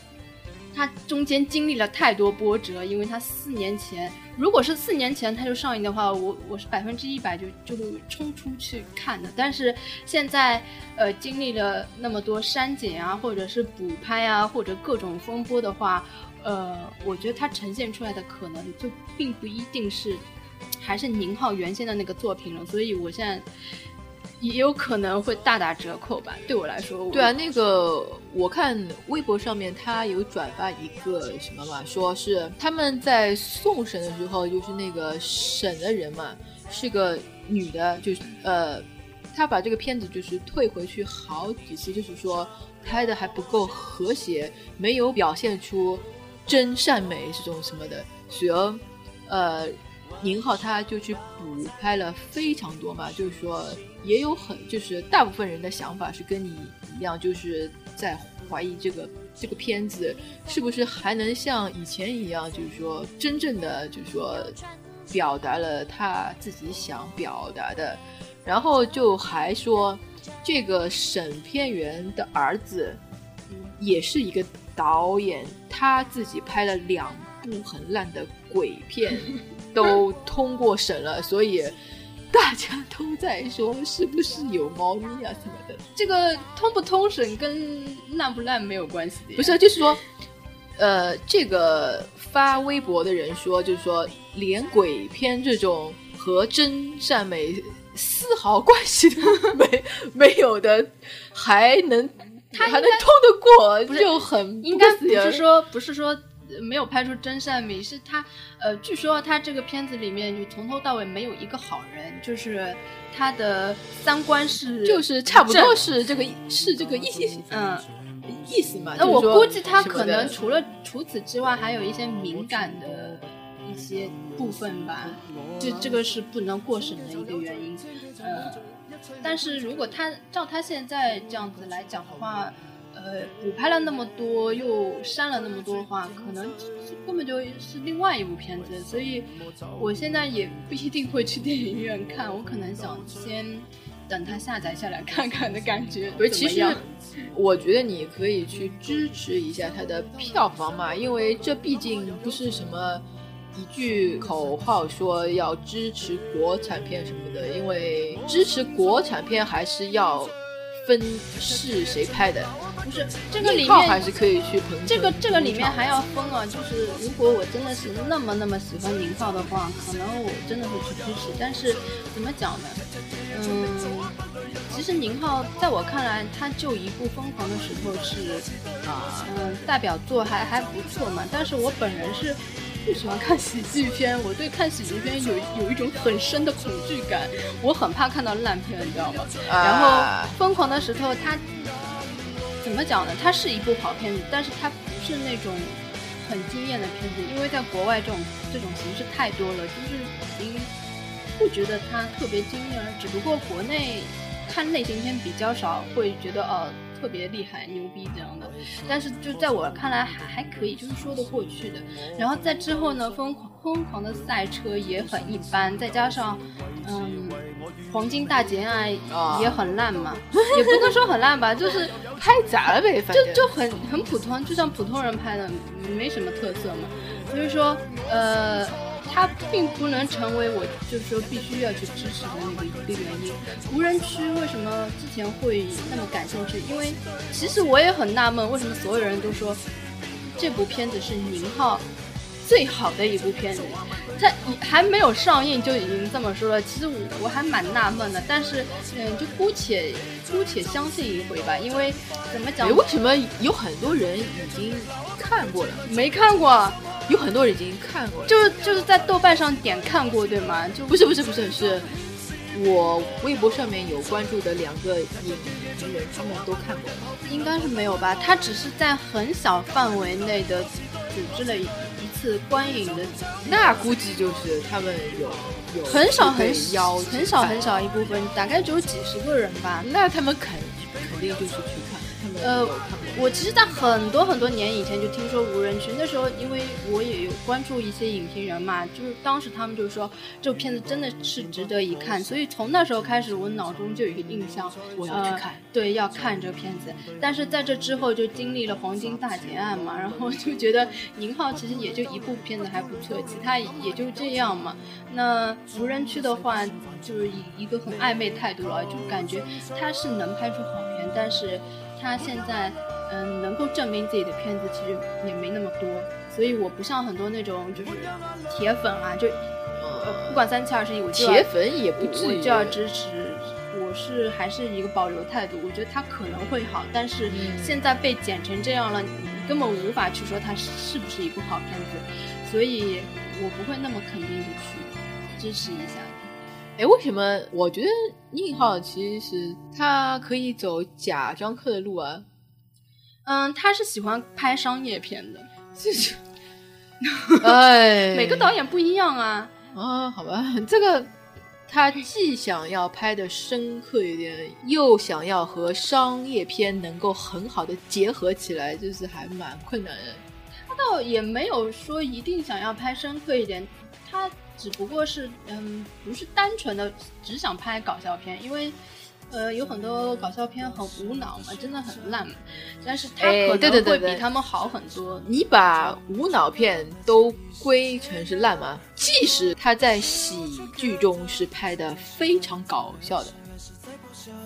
他中间经历了太多波折，因为他四年前，如果是四年前它就上映的话，我我是百分之一百就就会冲出去看的。但是现在呃经历了那么多删减啊，或者是补拍啊，或者各种风波的话。呃，我觉得它呈现出来的可能就并不一定是，还是宁浩原先的那个作品了，所以我现在也有可能会大打折扣吧。对我来说，对啊，那个我看微博上面他有转发一个什么嘛，说是他们在送审的时候，就是那个审的人嘛是个女的，就是呃，他把这个片子就是退回去好几次，就是说拍的还不够和谐，没有表现出。真善美这种什么的，所以，呃，宁浩他就去补拍了非常多嘛，就是说也有很，就是大部分人的想法是跟你一样，就是在怀疑这个这个片子是不是还能像以前一样，就是说真正的就是说表达了他自己想表达的，然后就还说这个审片员的儿子也是一个。导演他自己拍了两部很烂的鬼片，都通过审了，所以大家都在说是不是有猫腻啊什么的。这个通不通审跟烂不烂没有关系的。不是，就是说，呃，这个发微博的人说，就是说，连鬼片这种和真善美丝毫关系都没没有的，还能。他还能通得过，就很应该不是说不是说没有拍出真善美，是他呃，据说他这个片子里面就从头到尾没有一个好人，就是他的三观是就是差不多是这个是这个意思嗯意思嘛。那我估计他可能除了除此之外，还有一些敏感的一些部分吧，这这个是不能过审的一个原因，呃。但是如果他照他现在这样子来讲的话，呃，补拍了那么多，又删了那么多的话，可能根本就是另外一部片子。所以，我现在也不一定会去电影院看，我可能想先等它下载下来看看的感觉。不是，其实我觉得你可以去支持一下它的票房嘛，因为这毕竟不是什么。一句口号说要支持国产片什么的，因为支持国产片还是要分是谁拍的，不是这个里面还是可以去捧。这个这个里面还要分啊，就是如果我真的是那么那么喜欢宁浩的话，可能我真的会去支持。但是怎么讲呢？嗯，其实宁浩在我看来，他就一部《疯狂的石头》是啊，嗯，代表作还还不错嘛。但是我本人是。不喜欢看喜剧片，我对看喜剧片有有一种很深的恐惧感，我很怕看到烂片，你知道吗？然后《疯狂的石头》它怎么讲呢？它是一部好片子，但是它不是那种很惊艳的片子，因为在国外这种这种形式太多了，就是已经不觉得它特别惊艳了。只不过国内看类型片比较少，会觉得呃。特别厉害、牛逼这样的，但是就在我看来还还可以，就是说得过去的。然后在之后呢，疯狂疯狂的赛车也很一般，再加上嗯，黄金大劫案也很烂嘛，也不能说很烂吧，就是拍杂了呗，就就很很普通，就像普通人拍的，没什么特色嘛。所以说，呃。它并不能成为我就是说必须要去支持的那个一个原因。无人区为什么之前会那么感兴趣？因为其实我也很纳闷，为什么所有人都说这部片子是宁浩最好的一部片子？它还没有上映就已经这么说了，其实我我还蛮纳闷的。但是嗯，就姑且姑且相信一回吧，因为怎么讲？为什么有很多人已经看过了？没看过。有很多人已经看过了，就是就是在豆瓣上点看过，对吗？就不是不是不是，是我微博上面有关注的两个影评人，他们都看过。应该是没有吧？他只是在很小范围内的组织了一次观影的，那估计就是他们有有很少很少很少很少一部分，大概只有几十个人吧。那他们肯肯定就是去看。呃，我其实，在很多很多年以前就听说无人区。那时候，因为我也有关注一些影评人嘛，就是当时他们就说这个片子真的是值得一看。所以从那时候开始，我脑中就有一个印象，我要去看。对，要看这个片子。但是在这之后，就经历了黄金大劫案嘛，然后就觉得宁浩其实也就一部片子还不错，其他也就这样嘛。那无人区的话，就是以一个很暧昧态度了，就感觉他是能拍出好片，但是。他现在，嗯，能够证明自己的片子其实也没那么多，所以我不像很多那种就是铁粉啊，就呃不管三七二十一，我铁粉也不至于就要支持。我是还是一个保留态度，我觉得他可能会好，但是现在被剪成这样了，你根本无法去说它是不是一部好片子，所以我不会那么肯定的去支持一下。哎，为什么我觉得宁浩其实他可以走假装客的路啊？嗯，他是喜欢拍商业片的，就是，哎，每个导演不一样啊。啊，好吧，这个他既想要拍的深刻一点，又想要和商业片能够很好的结合起来，就是还蛮困难的。他倒也没有说一定想要拍深刻一点，他。只不过是，嗯，不是单纯的只想拍搞笑片，因为，呃，有很多搞笑片很无脑嘛，真的很烂。但是他可能会比他们好很多。你把无脑片都归成是烂吗？即使他在喜剧中是拍的非常搞笑的。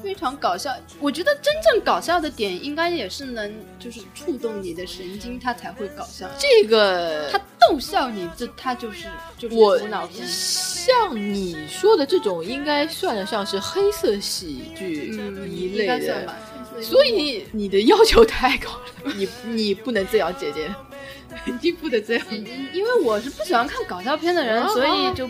非常搞笑，我觉得真正搞笑的点应该也是能就是触动你的神经，它才会搞笑。这个他逗笑你，这他就是就是我脑片。像你说的这种，应该算得上是黑色喜剧一类的。所以你的要求太高了，你你不能这样，姐姐，你不能这样。因为我是不喜欢看搞笑片的人，所以就。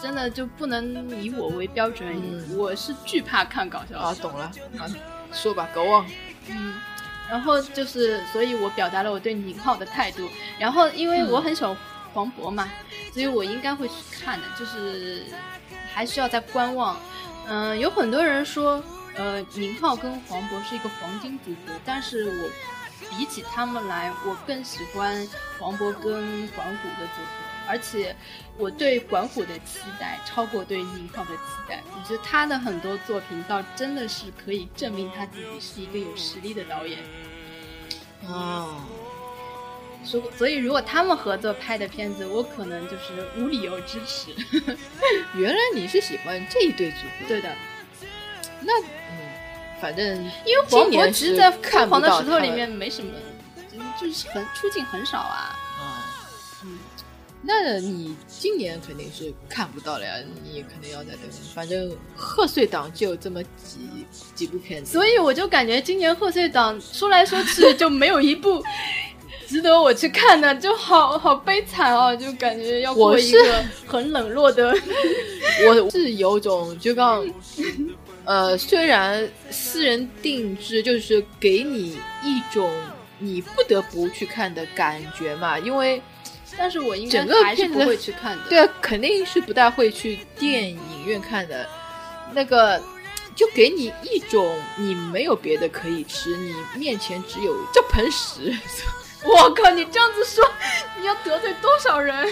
真的就不能以我为标准，我是惧怕看搞笑啊。懂了，啊，说吧，Go on。嗯，然后就是，所以我表达了我对宁浩的态度。然后因为我很喜欢黄渤嘛，所以我应该会去看的，就是还需要再观望。嗯，有很多人说，呃，宁浩跟黄渤是一个黄金组合，但是我比起他们来，我更喜欢黄渤跟黄渤的组合。而且，我对管虎的期待超过对宁浩的期待。我觉得他的很多作品倒真的是可以证明他自己是一个有实力的导演。哦，所所以，如果他们合作拍的片子，我可能就是无理由支持。原来你是喜欢这一对组合？对的。那嗯，反正因为黄渤其实在《疯狂的石头》里面没什么，就是很出镜很少啊。那你今年肯定是看不到了呀，你肯定要再等。反正贺岁档就这么几几部片子，所以我就感觉今年贺岁档说来说去就没有一部 值得我去看的，就好好悲惨哦，就感觉要过一个很冷落的。我是有种就刚，呃，虽然私人定制就是给你一种你不得不去看的感觉嘛，因为。但是我应该还是不会去看的。对啊，肯定是不大会去电影院看的。那个，就给你一种你没有别的可以吃，你面前只有这盆屎。我靠，你这样子说，你要得罪多少人？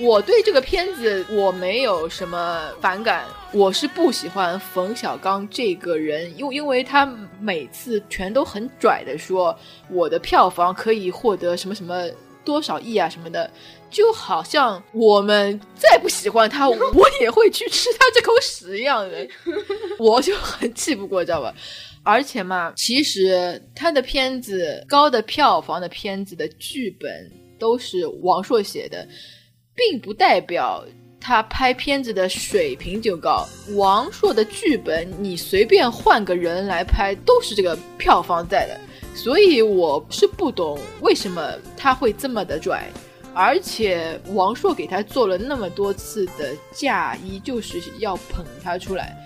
我对这个片子我没有什么反感，我是不喜欢冯小刚这个人，因因为他每次全都很拽的说我的票房可以获得什么什么。多少亿啊什么的，就好像我们再不喜欢他，我也会去吃他这口屎一样的，我就很气不过，知道吧？而且嘛，其实他的片子高的票房的片子的剧本都是王朔写的，并不代表他拍片子的水平就高。王朔的剧本你随便换个人来拍，都是这个票房在的。所以我是不懂为什么他会这么的拽，而且王朔给他做了那么多次的嫁衣，就是要捧他出来。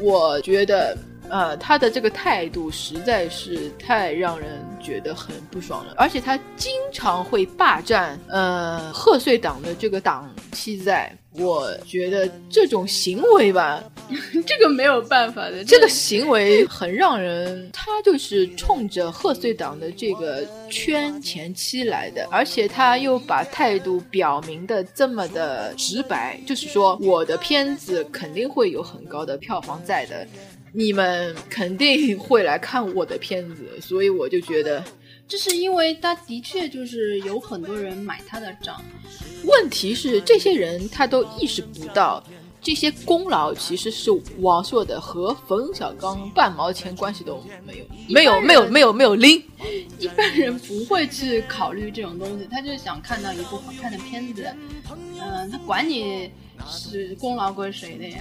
我觉得。呃，他的这个态度实在是太让人觉得很不爽了，而且他经常会霸占呃贺岁档的这个档期，在我觉得这种行为吧，这个没有办法的，这个行为很让人，他就是冲着贺岁档的这个圈前期来的，而且他又把态度表明的这么的直白，就是说我的片子肯定会有很高的票房在的。你们肯定会来看我的片子，所以我就觉得，这是因为他的确就是有很多人买他的账。问题是，这些人他都意识不到，这些功劳其实是王朔的，和冯小刚半毛钱关系都没有，没有，没有，没有，没有零。一般人不会去考虑这种东西，他就是想看到一部好看的片子，嗯，他管你是功劳归谁的呀。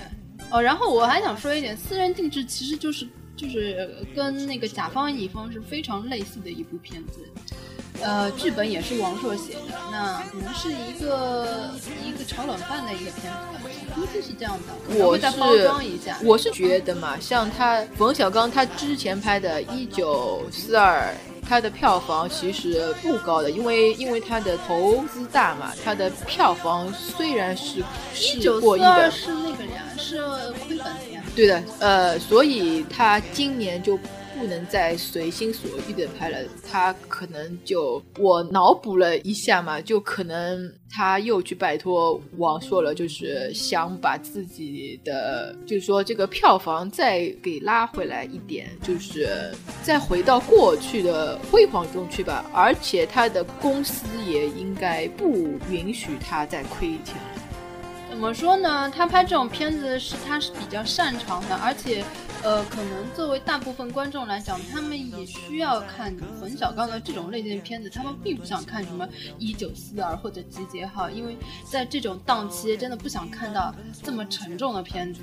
哦，然后我还想说一点，私人定制其实就是就是跟那个甲方乙方是非常类似的一部片子，呃，剧本也是王朔写的，那可能是一个一个炒冷饭的一个片子，估计是这样的。我再包装一下，我是觉得嘛，像他冯小刚他之前拍的《一九四二》。他的票房其实不高的，因为因为他的投资大嘛，他的票房虽然是是过亿的，是那个呀，是亏本的呀。对的，呃，所以他今年就。不能再随心所欲的拍了，他可能就我脑补了一下嘛，就可能他又去拜托王朔了，就是想把自己的，就是说这个票房再给拉回来一点，就是再回到过去的辉煌中去吧。而且他的公司也应该不允许他再亏钱。怎么说呢？他拍这种片子是他是比较擅长的，而且。呃，可能作为大部分观众来讲，他们也需要看冯小刚的这种类型的片子，他们并不想看什么一九四二或者集结号，因为在这种档期真的不想看到这么沉重的片子。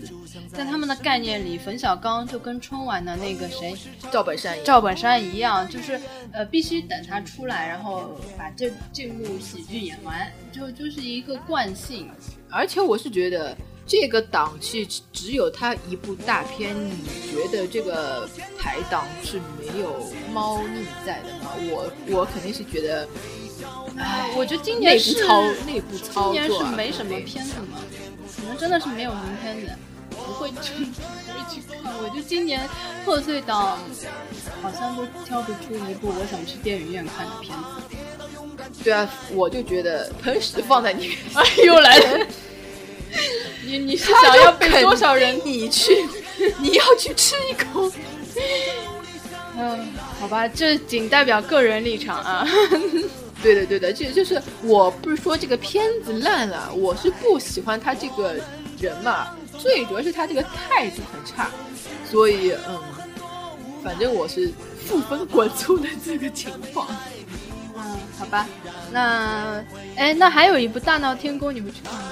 在他们的概念里，冯小刚就跟春晚的那个谁赵本山赵本山一样，就是呃必须等他出来，然后把这这幕喜剧演完，就就是一个惯性。而且我是觉得。这个档期只有他一部大片，你觉得这个排档是没有猫腻在的吗？我我肯定是觉得，哎，我觉得今年是内部操作，今年是没什么片子嘛，可能真的是没有名片子，不会去不会去看。我就今年贺岁档好像都挑不出一部我想去电影院看的片子。对啊，我就觉得喷屎放在你，又来了。你你是想要被多少人？你去，你要去吃一口。嗯，好吧，这仅代表个人立场啊。对的，对的，就就是我不是说这个片子烂了，我是不喜欢他这个人嘛。最主要是他这个态度很差，所以嗯，反正我是负分滚粗的这个情况。嗯，好吧，那哎，那还有一部《大闹天宫》，你们去看吗？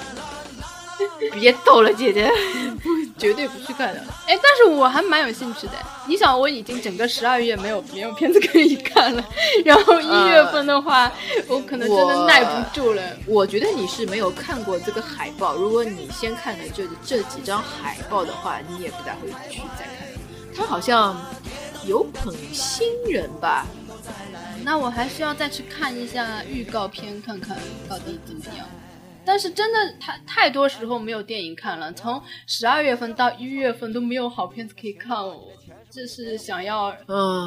别逗了，姐姐，不，绝对不去看的。哎，但是我还蛮有兴趣的。你想，我已经整个十二月没有没有片子可以看了，然后一月份的话，我可能真的耐不住了。我觉得你是没有看过这个海报。如果你先看了这这几张海报的话，你也不大会去再看。他好像有捧新人吧？那我还需要再去看一下预告片，看看到底怎么样。但是真的太太多时候没有电影看了，从十二月份到一月份都没有好片子可以看哦，这是想要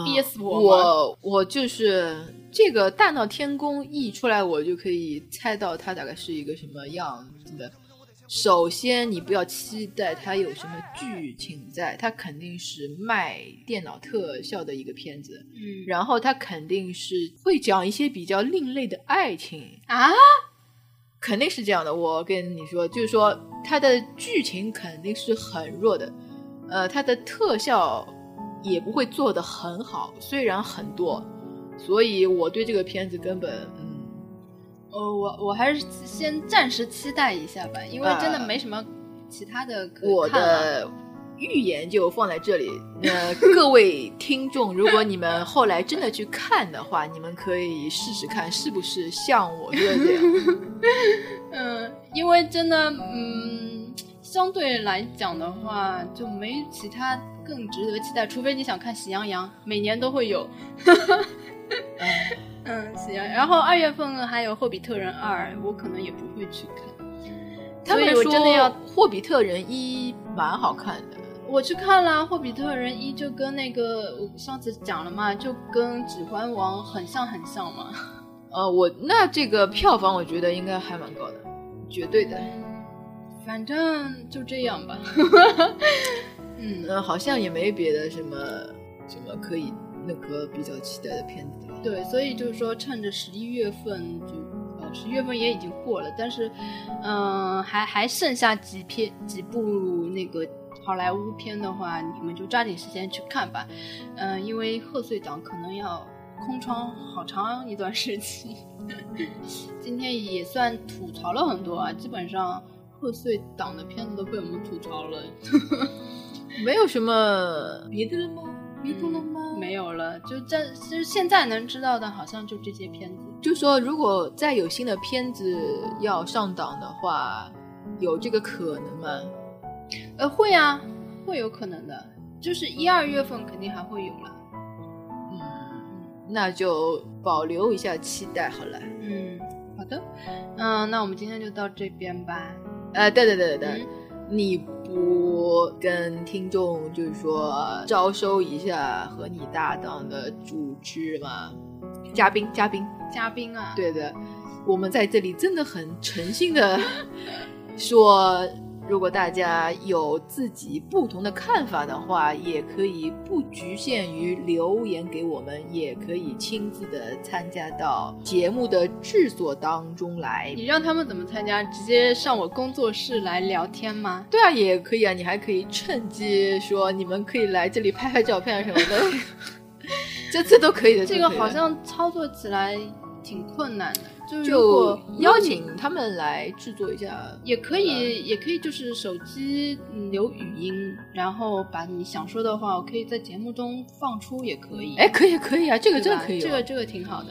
憋死我我我就是这个《大闹天宫》一出来，我就可以猜到它大概是一个什么样子的。首先，你不要期待它有什么剧情在，它肯定是卖电脑特效的一个片子。嗯然后它肯定是会讲一些比较另类的爱情，啊，肯定是这样的。我跟你说，就是说它的剧情肯定是很弱的，呃，它的特效也不会做得很好，虽然很多，所以我对这个片子根本嗯。呃，我我还是先暂时期待一下吧，因为真的呃没什么其他的可我看了。的预言就放在这里。那各位听众，如果你们后来真的去看的话，你们可以试试看是不是像我说的这样。嗯，因为真的，嗯，相对来讲的话，就没其他更值得期待，除非你想看《喜羊羊》，每年都会有。哎嗯，行，然后二月份还有《霍比特人二》，我可能也不会去看。他们说真的要《霍比特人一》蛮好看的。我去看了《霍比特人一》，就跟那个我上次讲了嘛，就跟《指环王》很像很像嘛。呃，我那这个票房我觉得应该还蛮高的，绝对的。反正就这样吧。嗯，嗯，好像也没别的什么什么可以那个比较期待的片子了。对，所以就是说，趁着十一月份就，呃，十一月份也已经过了，但是，嗯、还还剩下几片几部那个好莱坞片的话，你们就抓紧时间去看吧。嗯、因为贺岁档可能要空窗好长一段时期。今天也算吐槽了很多啊，基本上贺岁档的片子都被我们吐槽了。没有什么别的了吗？别的了吗？没有了，就在，就是现在能知道的，好像就这些片子。就说如果再有新的片子要上档的话，有这个可能吗？呃，会啊，会有可能的，就是一二月份肯定还会有了。嗯，那就保留一下期待好了。嗯，好的，嗯，那我们今天就到这边吧。呃，对对对对对，嗯你不跟听众就是说招收一下和你搭档的主持吗？嘉宾，嘉宾，嘉宾啊，，对的，我们在这里真的很诚心的说，如果大家有自己不同的看法的话，也可以不局限于留言给我们，也可以亲自的参加到节目的制作当中来。你让他们怎么参加？直接上我工作室来聊天吗？对啊，也可以啊，你还可以趁机说你们可以来这里拍拍照片啊什么的，这次都可以的。这个好像操作起来挺困难的，就就邀请他们来制作一下。也可以，也可以，就是手机嗯留语音，然后把你想说的话，我可以在节目中放出，也可以。哎，可以可以啊，这个对吧真的可以哦。这个这个挺好的。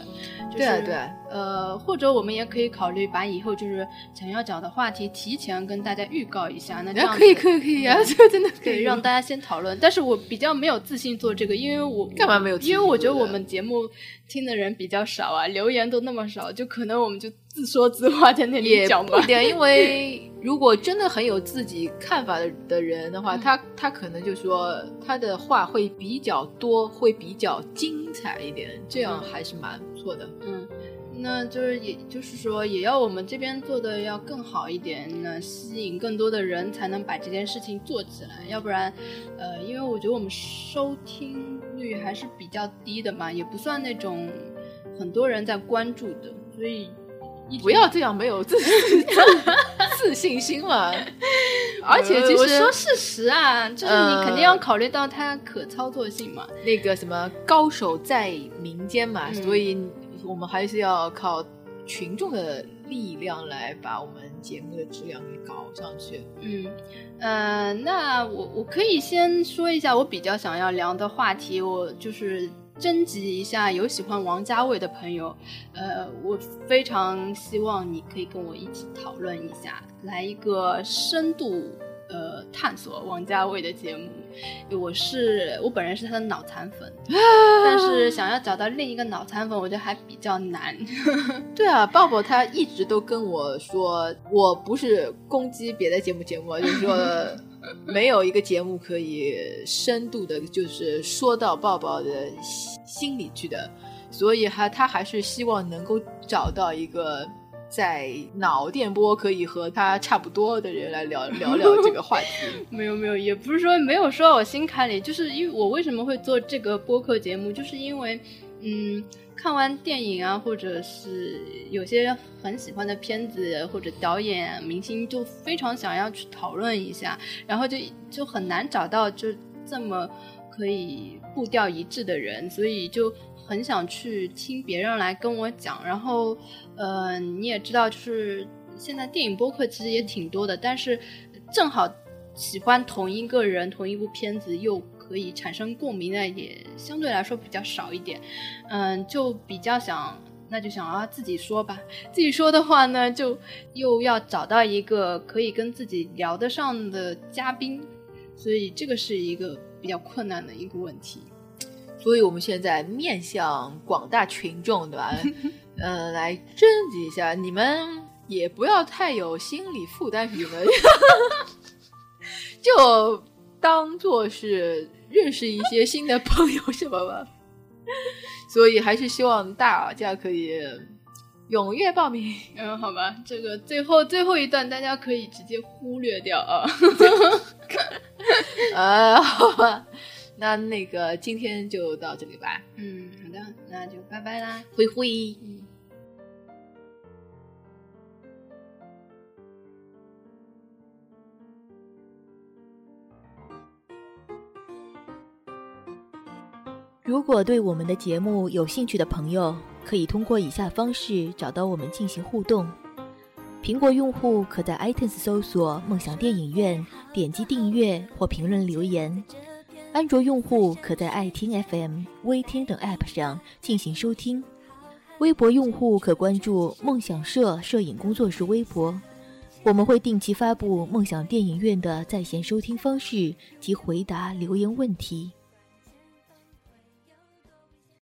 就是、对啊对啊呃，或者我们也可以考虑把以后就是想要讲的话题提前跟大家预告一下，那这样哎可以可以可以啊，这个真的可，以让大家先讨论。但是我比较没有自信做这个，因为我 干嘛没有因为我觉得我们节目听的人比较少啊，留言都那么少，就可能我们就自说自话在那里也讲吧因为如果真的很有自己看法的的人的话，嗯他他可能就说他的话会比较多，会比较精彩一点，这样还是蛮不错的。嗯，那就是也就是说，也要我们这边做的要更好一点，那吸引更多的人，才能把这件事情做起来。要不然，呃，因为我觉得我们收听率还是比较低的嘛，也不算那种很多人在关注的，所以不要这样没有自自信心嘛。而且其实说事实啊，就是你肯定要考虑到它可操作性嘛。那个什么高手在民间嘛，嗯所以我们还是要靠群众的力量来把我们节目的质量给搞上去。嗯，呃，那我我可以先说一下我比较想要聊的话题，我就是征集一下有喜欢王家卫的朋友，呃，我非常希望你可以跟我一起讨论一下，来一个深度呃探索王家卫的节目。我是我本人是他的脑残粉，但是想要找到另一个脑残粉，我觉得还比较难。对啊，抱抱他一直都跟我说，我不是攻击别的节目节目啊，就是说没有一个节目可以深度的，就是说到抱抱的心心里去的，所以还他还是希望能够找到一个在脑电波可以和他差不多的人来聊聊聊这个话题。没有没有，也不是说没有说到我心坎里，就是因为我为什么会做这个播客节目，就是因为嗯。看完电影啊，或者是有些很喜欢的片子或者导演、明星，就非常想要去讨论一下，然后就就很难找到就这么可以步调一致的人，所以就很想去听别人来跟我讲。然后，呃，你也知道，就是现在电影播客其实也挺多的，但是正好喜欢同一个人、同一部片子又。可以产生共鸣的也相对来说比较少一点，嗯，就比较想，那就想要自己说吧。自己说的话呢，就又要找到一个可以跟自己聊得上的嘉宾，所以这个是一个比较困难的一个问题。所以我们现在面向广大群众，对吧？呃，来征集一下，你们也不要太有心理负担什么的，就当做是。认识一些新的朋友什么吧，所以还是希望大家可以踊跃报名。嗯，好吧，这个最后最后一段大家可以直接忽略掉啊。呃，好吧，那那个今天就到这里吧。嗯，好的，那就拜拜啦，灰灰。嗯。如果对我们的节目有兴趣的朋友，可以通过以下方式找到我们进行互动：苹果用户可在 iTunes 搜索“梦想电影院”，点击订阅或评论留言；安卓用户可在爱听 FM、微听等 App 上进行收听；微博用户可关注梦想社摄影工作室微博，我们会定期发布梦想电影院的在线收听方式及回答留言问题。